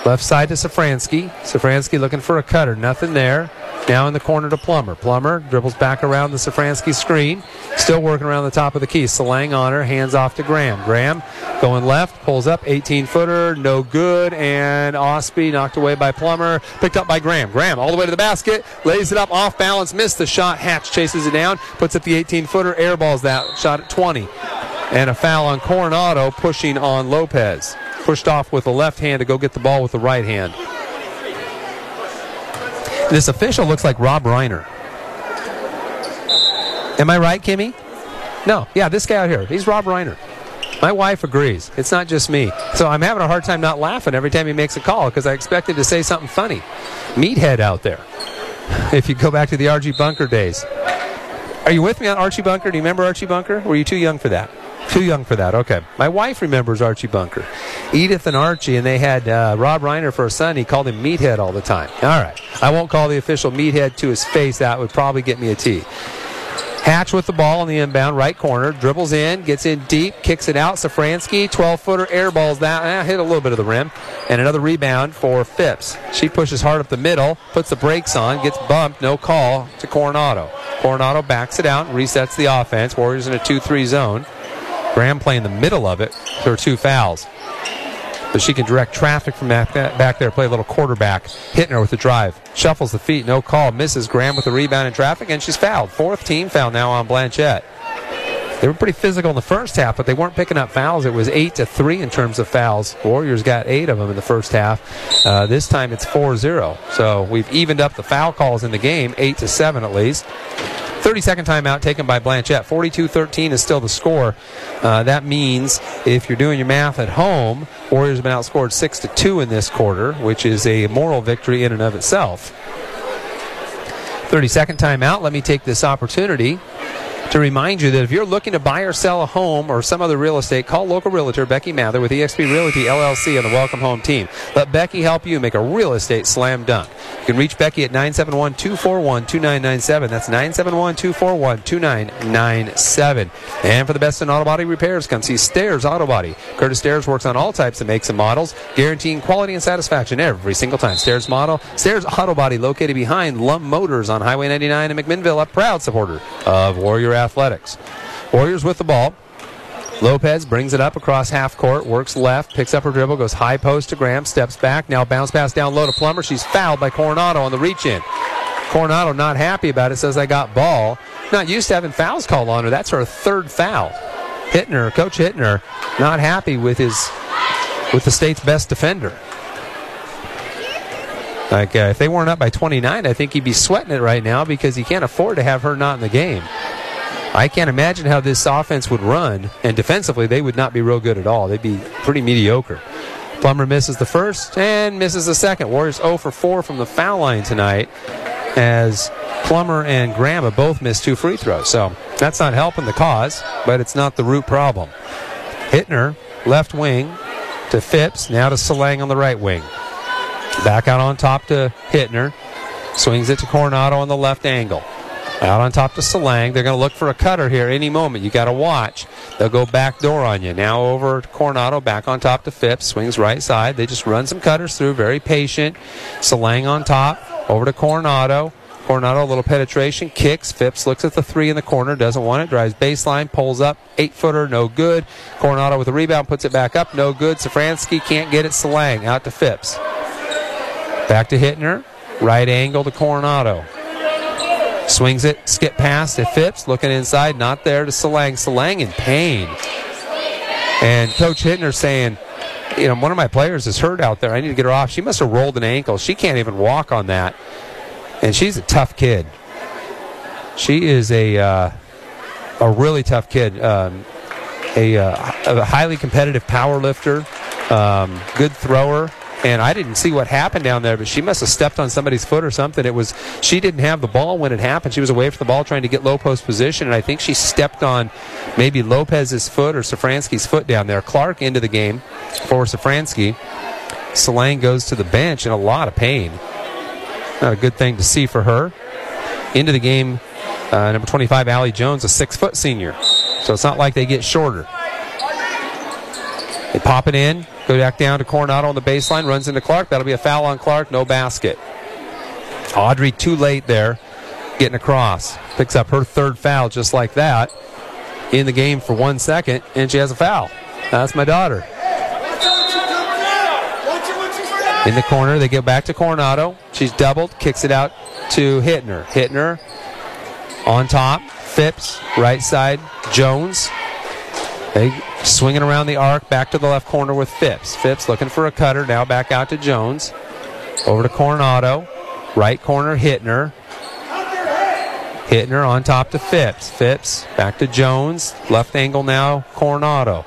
Left side to Safransky. Safransky looking for a cutter. Nothing there. Now in the corner to Plummer. Plummer dribbles back around the Safransky screen. Still working around the top of the key. Salang on her. Hands off to Graham. Graham going left. Pulls up. 18 footer. No good. And Osby knocked away by Plummer. Picked up by Graham. Graham all the way to the basket. Lays it up off balance. Missed the shot. Hatch chases it down. Puts up the 18 footer. Airballs that. Shot at 20. And a foul on Coronado pushing on Lopez. Pushed off with the left hand to go get the ball with the right hand. This official looks like Rob Reiner. Am I right, Kimmy? No. Yeah, this guy out here. He's Rob Reiner. My wife agrees. It's not just me. So I'm having a hard time not laughing every time he makes a call because I expected to say something funny. Meathead out there. If you go back to the Archie Bunker days. Are you with me on Archie Bunker? Do you remember Archie Bunker? Were you too young for that? Too young for that. Okay. My wife remembers Archie Bunker. Edith and Archie, and they had uh, Rob Reiner for a son. He called him Meathead all the time. All right. I won't call the official Meathead to his face. That would probably get me a T. Hatch with the ball on the inbound right corner, dribbles in, gets in deep, kicks it out. Safransky, 12 footer, airballs that, eh, hit a little bit of the rim, and another rebound for Phipps. She pushes hard up the middle, puts the brakes on, gets bumped, no call to Coronado. Coronado backs it out, resets the offense. Warriors in a 2 3 zone. Graham playing the middle of it. There are two fouls. But she can direct traffic from back, there, play a little quarterback, hitting her with the drive. Shuffles the feet, no call. Misses Graham with the rebound in traffic, and she's fouled. Fourth team foul now on Blanchet. They were pretty physical in the first half, but they weren't picking up fouls. It was eight to three in terms of fouls. Warriors got eight of them in the first half. Uh, this time it's 4-0. So we've evened up the foul calls in the game, eight to seven at least. 30 second timeout taken by Blanchet. 42 13 is still the score. Uh, that means if you're doing your math at home, Warriors have been outscored 6 to 2 in this quarter, which is a moral victory in and of itself. 30 second timeout. Let me take this opportunity to remind you that if you're looking to buy or sell a home or some other real estate, call local realtor Becky Mather with eXp Realty LLC on the Welcome Home team. Let Becky help you make a real estate slam dunk. You can reach Becky at 971 241 2997. That's 971 241 2997. And for the best in auto body repairs, come see Stairs Auto Body. Curtis Stairs works on all types of makes and models, guaranteeing quality and satisfaction every single time. Stairs Model, Stairs Auto Body, located behind Lum Motors on Highway 99 in McMinnville, a proud supporter of Warrior Athletics. Warriors with the ball. Lopez brings it up across half court, works left, picks up her dribble, goes high post to Graham, steps back, now bounce pass down low to Plummer. She's fouled by Coronado on the reach in. Coronado not happy about it, says I got ball. Not used to having fouls called on her. That's her third foul. Hittner, Coach Hittner, not happy with his with the state's best defender. Like uh, if they weren't up by 29, I think he'd be sweating it right now because he can't afford to have her not in the game. I can't imagine how this offense would run, and defensively they would not be real good at all. They'd be pretty mediocre. Plummer misses the first and misses the second. Warriors 0 for 4 from the foul line tonight as Plummer and Graham both missed two free throws. So that's not helping the cause, but it's not the root problem. Hittner, left wing to Phipps, now to Salang on the right wing. Back out on top to Hittner. Swings it to Coronado on the left angle. Out on top to Salang. They're going to look for a cutter here any moment. You got to watch. They'll go back door on you. Now over Coronado, back on top to Phipps. Swings right side. They just run some cutters through. Very patient. Salang on top. Over to Coronado. Coronado, a little penetration, kicks. Phipps looks at the three in the corner, doesn't want it, drives baseline, pulls up, eight footer, no good. Coronado with a rebound, puts it back up, no good. Safransky can't get it. Salang out to Phipps. Back to Hittner, right angle to Coronado. Swings it, skip past to Phipps, looking inside, not there to Salang. Salang in pain. And Coach Hittner saying, you know, one of my players is hurt out there. I need to get her off. She must have rolled an ankle. She can't even walk on that. And she's a tough kid. She is a uh, a really tough kid. Um, a, uh, a highly competitive power lifter, um, good thrower. And I didn't see what happened down there, but she must have stepped on somebody's foot or something. It was she didn't have the ball when it happened. She was away from the ball trying to get low post position, and I think she stepped on maybe Lopez's foot or Safransky's foot down there. Clark into the game for Safransky. Salang goes to the bench in a lot of pain. Not a good thing to see for her. Into the game, uh, number 25, Allie Jones, a six foot senior. So it's not like they get shorter. They pop it in, go back down to Coronado on the baseline, runs into Clark. That'll be a foul on Clark, no basket. Audrey too late there, getting across. Picks up her third foul just like that in the game for one second, and she has a foul. That's my daughter. In the corner, they get back to Coronado. She's doubled, kicks it out to Hittner. Hittner on top. Phipps, right side. Jones. They swinging around the arc, back to the left corner with Phipps. Phipps looking for a cutter, now back out to Jones. Over to Coronado. Right corner, Hittner. Hittner on top to Phipps. Phipps back to Jones. Left angle now, Coronado.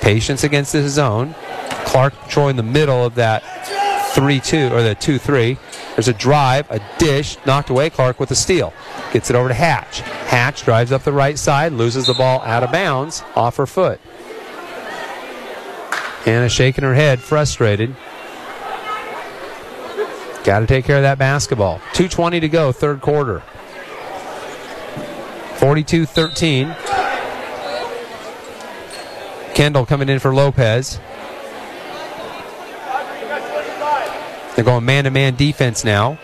Patience against his zone. Clark controlling the middle of that 3 2 or the 2 3. There's a drive, a dish, knocked away. Clark with a steal. Gets it over to Hatch. Hatch drives up the right side, loses the ball out of bounds off her foot. Hannah shaking her head, frustrated. Got to take care of that basketball. 2.20 to go, third quarter. 42 13. Kendall coming in for Lopez. They're going man to man defense now.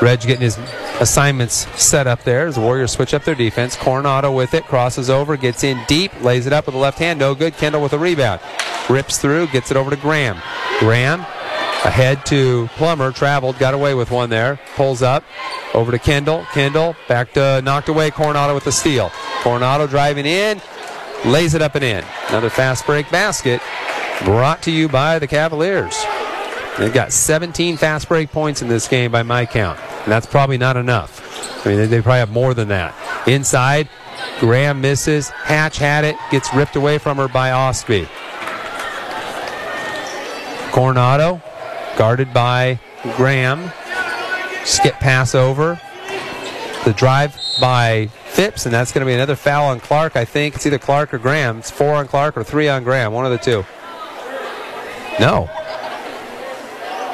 Reg getting his assignments set up there as the Warriors switch up their defense. Coronado with it, crosses over, gets in deep, lays it up with the left hand. No good. Kendall with a rebound. Rips through, gets it over to Graham. Graham ahead to Plummer, traveled, got away with one there. Pulls up, over to Kendall. Kendall back to knocked away. Coronado with the steal. Coronado driving in, lays it up and in. Another fast break basket brought to you by the Cavaliers. They've got 17 fast break points in this game by my count. And that's probably not enough. I mean, they, they probably have more than that. Inside, Graham misses. Hatch had it, gets ripped away from her by Osby. Coronado, guarded by Graham. Skip pass over. The drive by Phipps, and that's going to be another foul on Clark. I think it's either Clark or Graham. It's four on Clark or three on Graham. One of the two. No.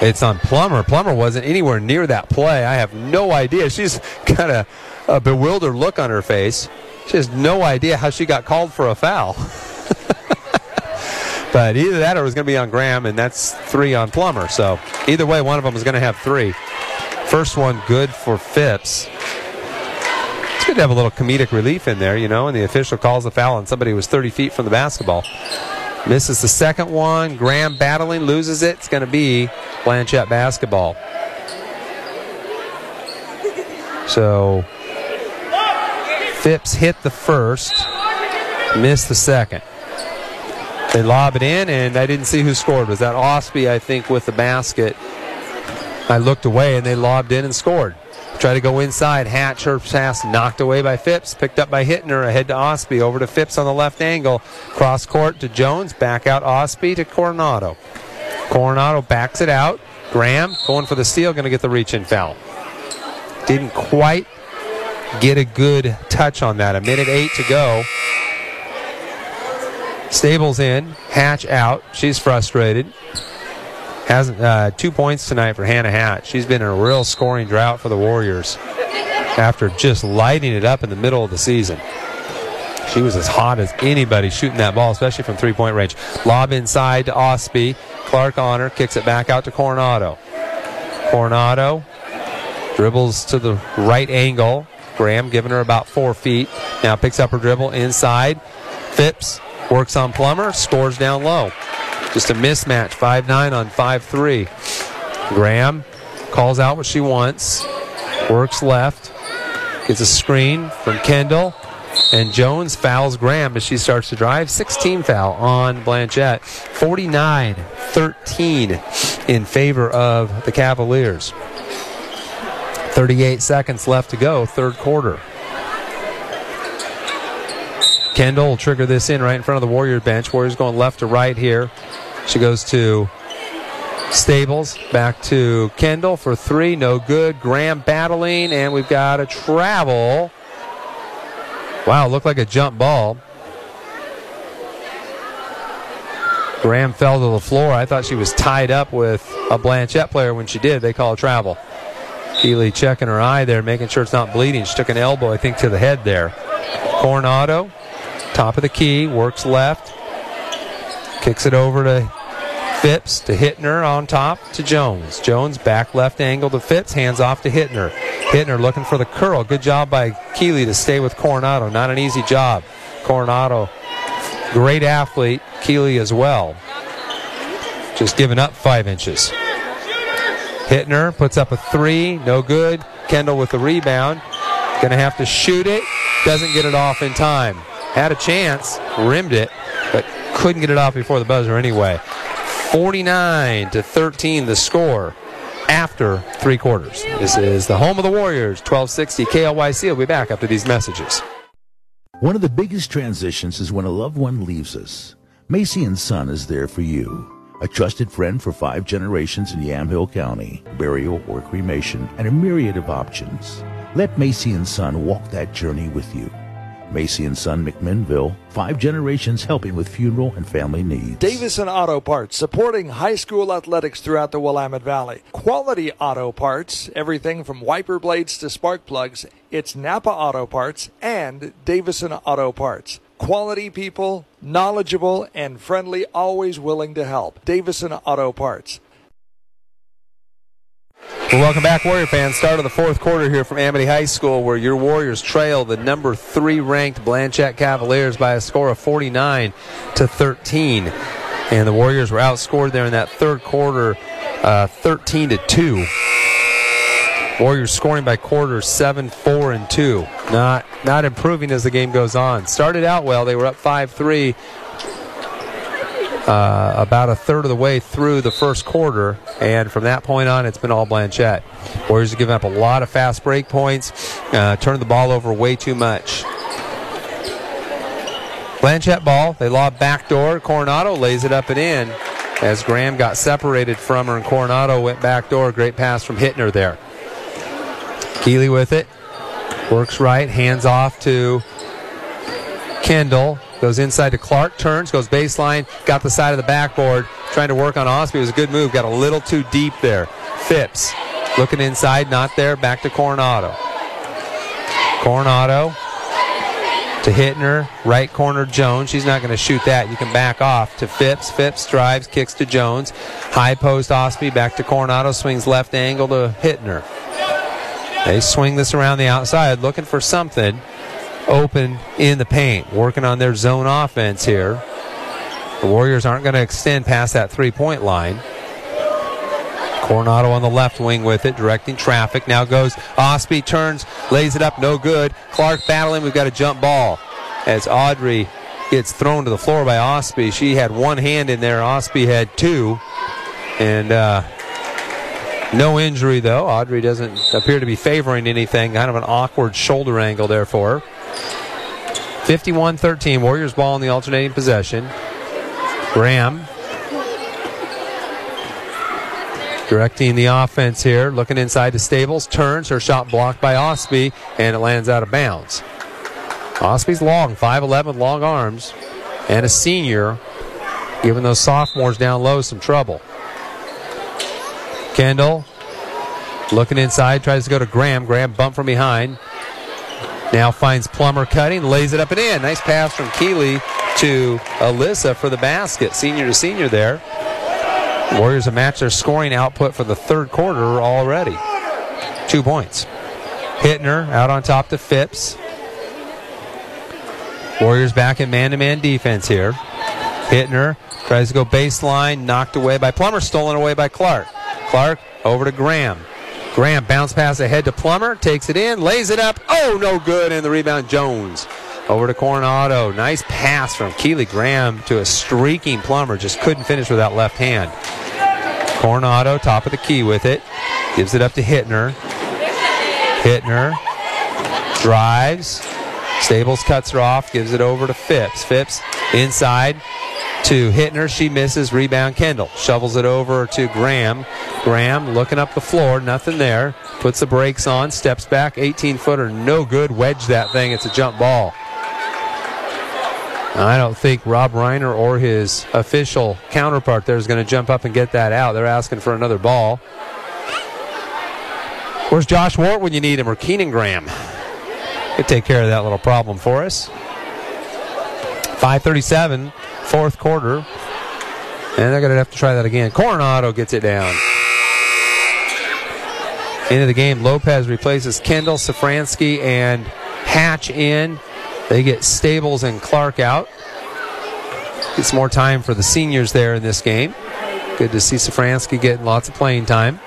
It's on Plummer. Plummer wasn't anywhere near that play. I have no idea. She's got a, a bewildered look on her face. She has no idea how she got called for a foul. but either that or it was going to be on Graham, and that's three on Plummer. So either way, one of them is going to have three. First one good for Phipps. It's good to have a little comedic relief in there, you know, and the official calls the foul and somebody was 30 feet from the basketball. Misses the second one. Graham battling, loses it. It's going to be Blanchet basketball. So Phipps hit the first, missed the second. They lob it in, and I didn't see who scored. Was that Osby, I think, with the basket? I looked away, and they lobbed in and scored. Try to go inside. Hatch, her pass knocked away by Phipps. Picked up by Hittner. Ahead to Osby. Over to Phipps on the left angle. Cross court to Jones. Back out Osby to Coronado. Coronado backs it out. Graham going for the steal. Going to get the reach in foul. Didn't quite get a good touch on that. A minute eight to go. Stables in. Hatch out. She's frustrated. Hasn't uh, two points tonight for Hannah Hatch. She's been in a real scoring drought for the Warriors after just lighting it up in the middle of the season. She was as hot as anybody shooting that ball, especially from three point range. Lob inside to Osby. Clark Honor kicks it back out to Coronado. Coronado dribbles to the right angle. Graham giving her about four feet. Now picks up her dribble inside. Phipps works on Plummer, scores down low. Just a mismatch, 5 9 on 5 3. Graham calls out what she wants, works left, gets a screen from Kendall, and Jones fouls Graham as she starts to drive. 16 foul on Blanchet. 49 13 in favor of the Cavaliers. 38 seconds left to go, third quarter. Kendall will trigger this in right in front of the Warrior bench. Warriors going left to right here. She goes to Stables, back to Kendall for three, no good. Graham battling, and we've got a travel. Wow, looked like a jump ball. Graham fell to the floor. I thought she was tied up with a Blanchet player when she did. They call a travel. Keeley checking her eye there, making sure it's not bleeding. She took an elbow, I think, to the head there. Coronado, top of the key, works left, kicks it over to Phipps to Hittner on top to Jones. Jones back left angle to Phipps, hands off to Hittner. Hittner looking for the curl. Good job by Keeley to stay with Coronado. Not an easy job. Coronado, great athlete. Keeley as well. Just giving up five inches. Hittner puts up a three, no good. Kendall with the rebound. Gonna have to shoot it. Doesn't get it off in time. Had a chance, rimmed it, but couldn't get it off before the buzzer anyway. 49 to 13 the score after three quarters. This is the home of the Warriors, 1260 KLYC. will be back after these messages. One of the biggest transitions is when a loved one leaves us. Macy and Son is there for you. A trusted friend for five generations in Yamhill County, burial or cremation, and a myriad of options. Let Macy and Son walk that journey with you. Macy and Son McMinnville, five generations helping with funeral and family needs. Davison Auto Parts, supporting high school athletics throughout the Willamette Valley. Quality auto parts, everything from wiper blades to spark plugs. It's Napa Auto Parts and Davison Auto Parts. Quality people, knowledgeable and friendly, always willing to help. Davison Auto Parts. Well, welcome back, Warrior fans. Start of the fourth quarter here from Amity High School, where your Warriors trail the number three ranked Blanchet Cavaliers by a score of 49 to 13. And the Warriors were outscored there in that third quarter, uh, 13 to 2. Warriors scoring by quarters 7 4 and 2. Not not improving as the game goes on. Started out well. They were up 5 3 uh, about a third of the way through the first quarter, and from that point on, it's been all Blanchet. Warriors have given up a lot of fast break points, uh, turned the ball over way too much. Blanchet ball, they lob backdoor. Coronado lays it up and in as Graham got separated from her, and Coronado went backdoor. Great pass from Hittner there. Keeley with it, works right, hands off to Kendall. Goes inside to Clark, turns, goes baseline, got the side of the backboard, trying to work on Osby. It was a good move, got a little too deep there. Phipps looking inside, not there, back to Coronado. Coronado to Hittner, right corner Jones. She's not going to shoot that. You can back off to Phipps. Phipps drives, kicks to Jones. High post Osby, back to Coronado, swings left angle to Hittner. They swing this around the outside, looking for something open in the paint, working on their zone offense here. The Warriors aren't going to extend past that three point line. Coronado on the left wing with it, directing traffic. Now goes Osby, turns, lays it up, no good. Clark battling, we've got a jump ball. As Audrey gets thrown to the floor by Osby. She had one hand in there, Osby had two. And uh, no injury, though. Audrey doesn't appear to be favoring anything. Kind of an awkward shoulder angle there for her. 51 13, Warriors ball in the alternating possession. Graham directing the offense here, looking inside to Stables, turns, her shot blocked by Osby, and it lands out of bounds. Osby's long, 5'11, long arms, and a senior, giving those sophomores down low some trouble. Kendall looking inside, tries to go to Graham. Graham bump from behind. Now finds Plummer cutting, lays it up and in. Nice pass from Keeley to Alyssa for the basket. Senior to senior there. Warriors have matched their scoring output for the third quarter already. Two points. Hittner out on top to Phipps. Warriors back in man to man defense here. Hittner tries to go baseline, knocked away by Plummer, stolen away by Clark. Clark over to Graham. Graham bounce pass ahead to Plummer, takes it in, lays it up. Oh, no good. And the rebound, Jones. Over to Coronado. Nice pass from Keeley Graham to a streaking Plummer. Just couldn't finish with that left hand. Coronado, top of the key with it. Gives it up to Hittner. Hittner drives. Stables cuts her off, gives it over to Phipps. Phipps inside to Hittner. She misses. Rebound Kendall. Shovels it over to Graham. Graham looking up the floor. Nothing there. Puts the brakes on. Steps back. 18 footer. No good. Wedge that thing. It's a jump ball. I don't think Rob Reiner or his official counterpart there is going to jump up and get that out. They're asking for another ball. Where's Josh Wart when you need him or Keenan Graham? Could take care of that little problem for us. 537, fourth quarter. And they're going to have to try that again. Coronado gets it down. Into the game, Lopez replaces Kendall, Safransky, and Hatch in. They get Stables and Clark out. It's more time for the seniors there in this game. Good to see Safransky getting lots of playing time.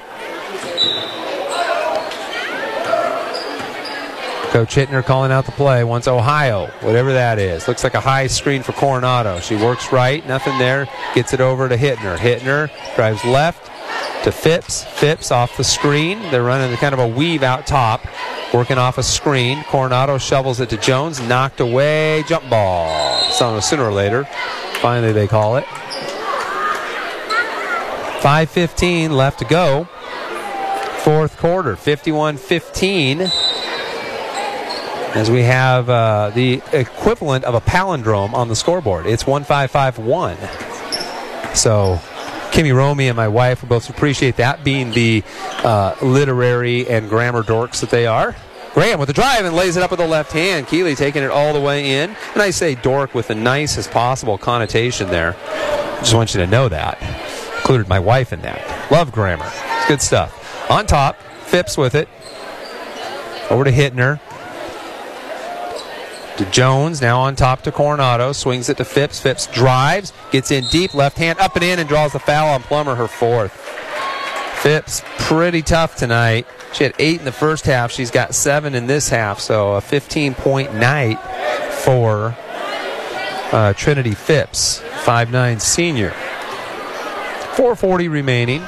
Coach Hittner calling out the play. Wants Ohio, whatever that is. Looks like a high screen for Coronado. She works right, nothing there. Gets it over to Hittner. Hittner drives left to Phipps. Phipps off the screen. They're running kind of a weave out top, working off a screen. Coronado shovels it to Jones. Knocked away. Jump ball. So sooner or later, finally they call it. 5.15 left to go. Fourth quarter, 51 15 as we have uh, the equivalent of a palindrome on the scoreboard. It's 1551. So Kimmy Romy and my wife both appreciate that being the uh, literary and grammar dorks that they are. Graham with the drive and lays it up with the left hand. Keeley taking it all the way in. And I say dork with the nicest possible connotation there. Just want you to know that. Included my wife in that. Love grammar. It's good stuff. On top, Phipps with it. Over to Hittner to Jones. Now on top to Coronado. Swings it to Phipps. Phipps drives, gets in deep, left hand up and in, and draws the foul on Plummer, her fourth. Phipps pretty tough tonight. She had eight in the first half. She's got seven in this half, so a 15 point night for uh, Trinity Phipps, 5'9 senior. 440 remaining.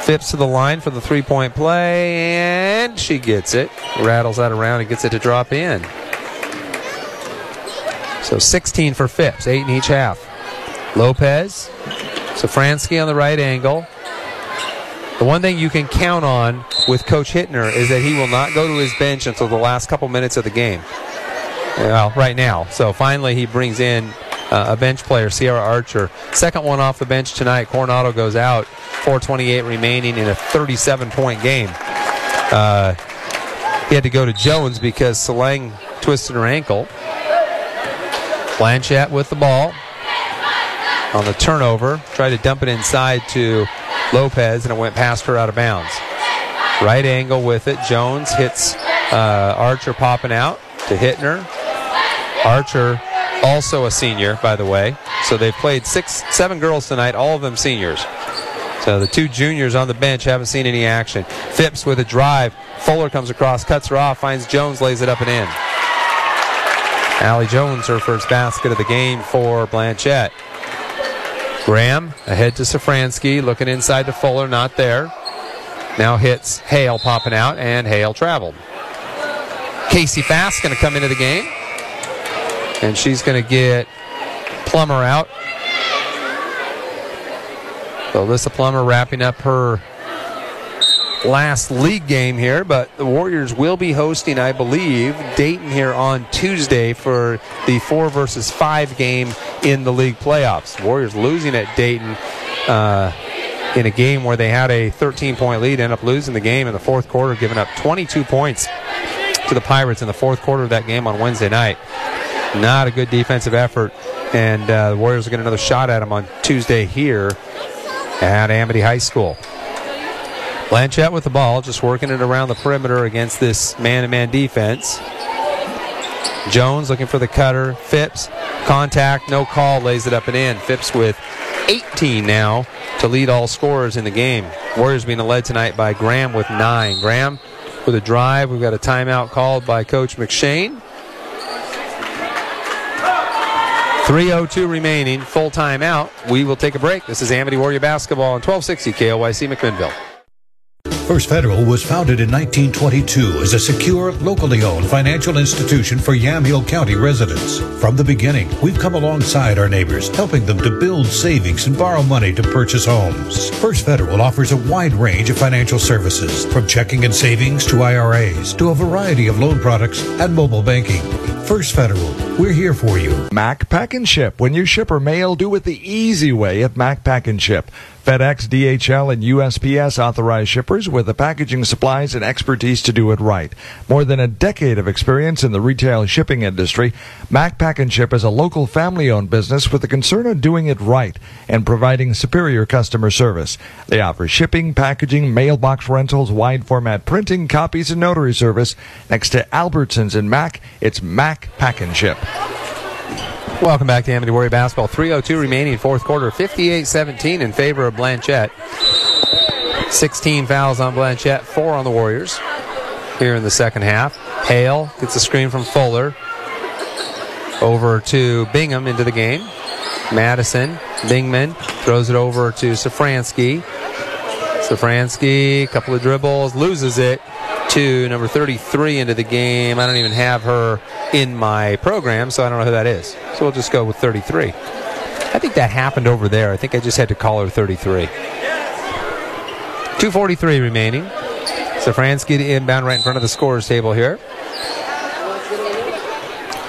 Phipps to the line for the three point play, and she gets it. Rattles that around and gets it to drop in. So 16 for Phipps, eight in each half. Lopez, Safransky on the right angle. The one thing you can count on with Coach Hittner is that he will not go to his bench until the last couple minutes of the game. Well, right now. So finally, he brings in uh, a bench player, Sierra Archer. Second one off the bench tonight. Coronado goes out. 4:28 remaining in a 37-point game. Uh, he had to go to Jones because Salang twisted her ankle. Blanchet with the ball on the turnover. Tried to dump it inside to Lopez, and it went past her out of bounds. Right angle with it. Jones hits uh, Archer popping out to Hittner. Archer, also a senior, by the way. So they've played six, seven girls tonight, all of them seniors. So the two juniors on the bench haven't seen any action. Phipps with a drive. Fuller comes across, cuts her off, finds Jones, lays it up and in. Allie Jones, her first basket of the game for Blanchet. Graham ahead to Safransky, looking inside to Fuller, not there. Now hits Hale popping out, and Hale traveled. Casey Fast going to come into the game, and she's going to get Plummer out. So Alyssa Plummer wrapping up her last league game here, but the Warriors will be hosting, I believe, Dayton here on Tuesday for the four versus five game in the league playoffs. Warriors losing at Dayton uh, in a game where they had a 13 point lead, end up losing the game in the fourth quarter, giving up 22 points to the Pirates in the fourth quarter of that game on Wednesday night. Not a good defensive effort, and uh, the Warriors will get another shot at them on Tuesday here at Amity High School. Blanchet with the ball, just working it around the perimeter against this man to man defense. Jones looking for the cutter. Phipps, contact, no call, lays it up and in. Phipps with 18 now to lead all scorers in the game. Warriors being led tonight by Graham with nine. Graham with a drive. We've got a timeout called by Coach McShane. 3.02 remaining, full timeout. We will take a break. This is Amity Warrior Basketball on 1260 KLYC McMinnville. First Federal was founded in 1922 as a secure, locally owned financial institution for Yamhill County residents. From the beginning, we've come alongside our neighbors, helping them to build savings and borrow money to purchase homes. First Federal offers a wide range of financial services, from checking and savings to IRAs to a variety of loan products and mobile banking. First Federal, we're here for you. Mac Pack and Ship. When you ship or mail, do it the easy way at Mac Pack and Ship. FedEx, DHL, and USPS authorized shippers with the packaging supplies and expertise to do it right. More than a decade of experience in the retail shipping industry, Mac Pack and Ship is a local family-owned business with the concern of doing it right and providing superior customer service. They offer shipping, packaging, mailbox rentals, wide format printing, copies, and notary service. Next to Albertsons and Mac, it's Mac Pack and Ship. Welcome back to Amity Warrior Basketball. 3.02 remaining, fourth quarter, 58 17 in favor of Blanchet. 16 fouls on Blanchet, four on the Warriors here in the second half. Hale gets a screen from Fuller over to Bingham into the game. Madison, Bingman throws it over to Safransky. Safransky, a couple of dribbles, loses it to number 33 into the game. I don't even have her in my program, so I don't know who that is. So we'll just go with 33. I think that happened over there. I think I just had to call her 33. 243 remaining. Safransky to inbound right in front of the scorers table here.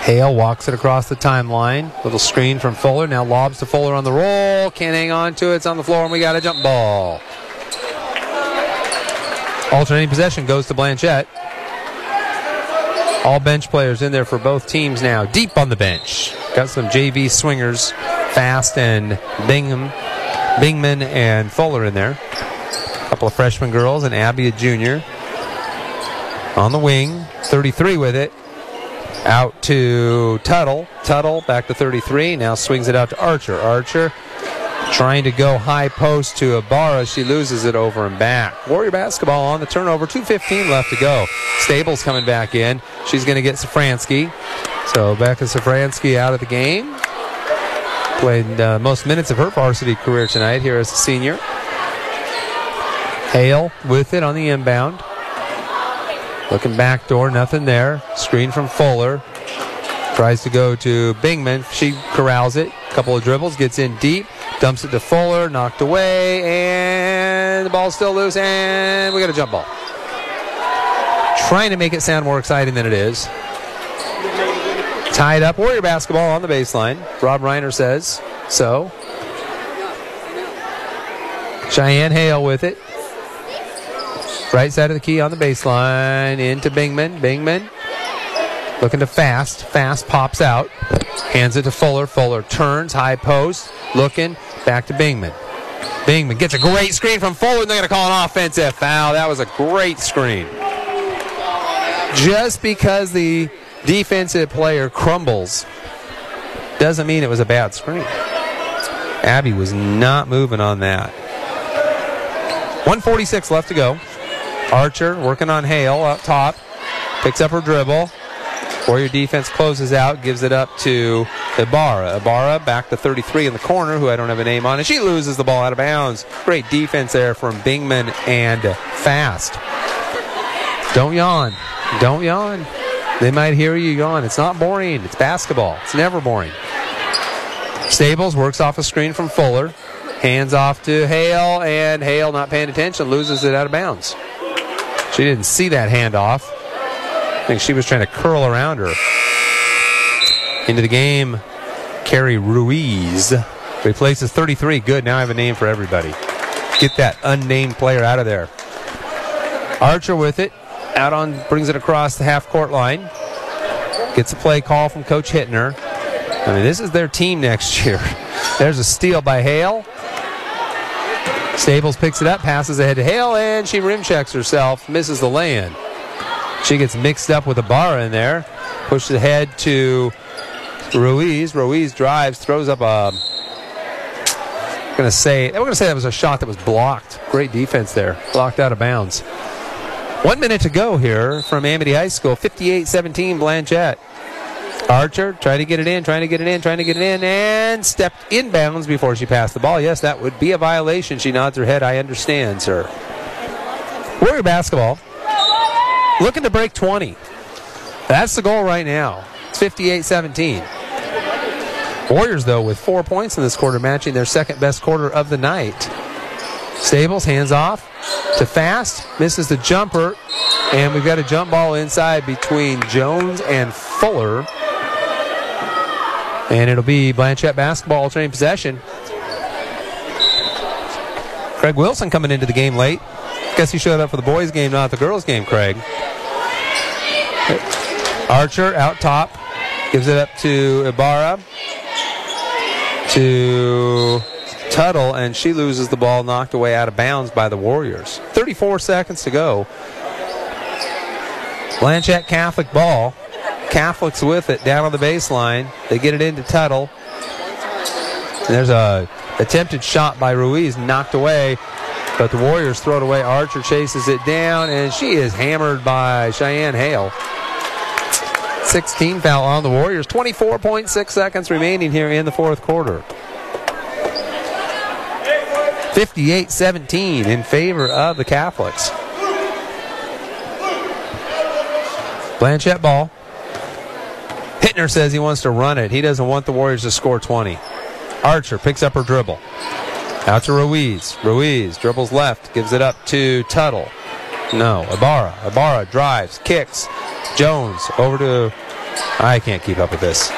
Hale walks it across the timeline. Little screen from Fuller. Now lobs to Fuller on the roll. Can't hang on to it. It's on the floor, and we got a jump ball. Alternating possession goes to Blanchet. All bench players in there for both teams now. Deep on the bench. Got some JV swingers, Fast and Bingham, Bingman and Fuller in there. A couple of freshman girls and Abby a junior. On the wing, 33 with it. Out to Tuttle. Tuttle back to 33. Now swings it out to Archer. Archer trying to go high post to Ibarra. She loses it over and back. Warrior basketball on the turnover. 2.15 left to go. Stables coming back in. She's going to get Safransky. So Becca Safransky out of the game. Played uh, most minutes of her varsity career tonight here as a senior. Hale with it on the inbound. Looking back door, nothing there. Screen from Fuller. Tries to go to Bingman. She corrals it. Couple of dribbles, gets in deep, dumps it to Fuller, knocked away, and the ball's still loose, and we got a jump ball. Trying to make it sound more exciting than it is. Tied up, Warrior basketball on the baseline. Rob Reiner says so. Cheyenne Hale with it. Right side of the key on the baseline. Into Bingman. Bingman looking to fast. Fast pops out. Hands it to Fuller. Fuller turns. High post. Looking. Back to Bingman. Bingman gets a great screen from and they're going to call an offensive foul. That was a great screen. Just because the defensive player crumbles doesn't mean it was a bad screen. Abby was not moving on that. 146 left to go. Archer working on Hale up top. Picks up her dribble. Warrior defense closes out, gives it up to Ibarra. Ibarra back to 33 in the corner, who I don't have a name on, and she loses the ball out of bounds. Great defense there from Bingman and Fast. Don't yawn. Don't yawn. They might hear you yawn. It's not boring. It's basketball. It's never boring. Stables works off a screen from Fuller. Hands off to Hale, and Hale, not paying attention, loses it out of bounds. She didn't see that handoff. I think she was trying to curl around her. Into the game, Carrie Ruiz replaces 33. Good. Now I have a name for everybody. Get that unnamed player out of there. Archer with it. Out on, brings it across the half court line. Gets a play call from Coach Hittner. I mean, this is their team next year. There's a steal by Hale. Stables picks it up, passes ahead to Hale, and she rim checks herself, misses the lay-in. She gets mixed up with Ibarra in there, pushes ahead to Ruiz. Ruiz drives, throws up a. I'm gonna say we're gonna say that was a shot that was blocked. Great defense there, blocked out of bounds. One minute to go here from Amity High School. 58-17 Blanchet. Archer trying to get it in, trying to get it in, trying to get it in, and stepped inbounds before she passed the ball. Yes, that would be a violation. She nods her head. I understand, sir. Warrior basketball looking to break 20. That's the goal right now. It's 58 17. Warriors, though, with four points in this quarter, matching their second best quarter of the night. Stables hands off to Fast, misses the jumper, and we've got a jump ball inside between Jones and Fuller. And it'll be Blanchet basketball alternating possession. Craig Wilson coming into the game late. Guess he showed up for the boys' game, not the girls' game, Craig. Archer out top. Gives it up to Ibarra. To Tuttle, and she loses the ball, knocked away out of bounds by the Warriors. 34 seconds to go. Blanchet Catholic ball. Catholics with it down on the baseline. They get it into Tuttle. And there's a attempted shot by Ruiz, knocked away, but the Warriors throw it away. Archer chases it down, and she is hammered by Cheyenne Hale. 16 foul on the Warriors. 24.6 seconds remaining here in the fourth quarter. 58 17 in favor of the Catholics. Blanchet ball. Hittner says he wants to run it. He doesn't want the Warriors to score 20. Archer picks up her dribble. Out to Ruiz. Ruiz dribbles left, gives it up to Tuttle. No, Ibarra. Ibarra drives, kicks. Jones over to. I can't keep up with this.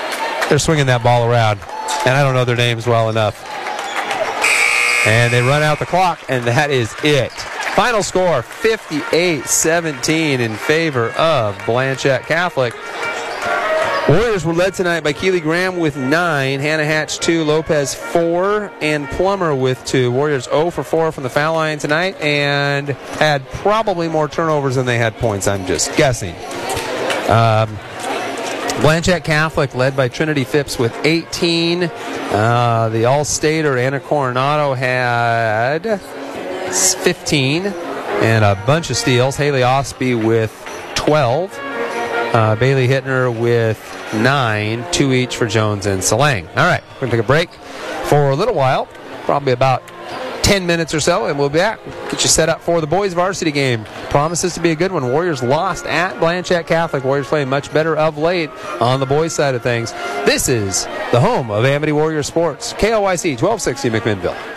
They're swinging that ball around, and I don't know their names well enough. And they run out the clock, and that is it. Final score 58 17 in favor of Blanchet Catholic. Warriors were led tonight by Keely Graham with nine, Hannah Hatch two, Lopez four, and Plummer with two. Warriors 0 for 4 from the foul line tonight and had probably more turnovers than they had points, I'm just guessing. Um, Blanchet Catholic led by Trinity Phipps with 18. Uh, the All-Stater Anna Coronado had 15 and a bunch of steals. Haley Osby with 12. Uh, Bailey Hittner with nine, two each for Jones and Salang. All right, we're going to take a break for a little while, probably about 10 minutes or so, and we'll be back. Get you set up for the boys' varsity game. Promises to be a good one. Warriors lost at Blanchet Catholic. Warriors playing much better of late on the boys' side of things. This is the home of Amity Warrior Sports, KLYC 1260 McMinnville.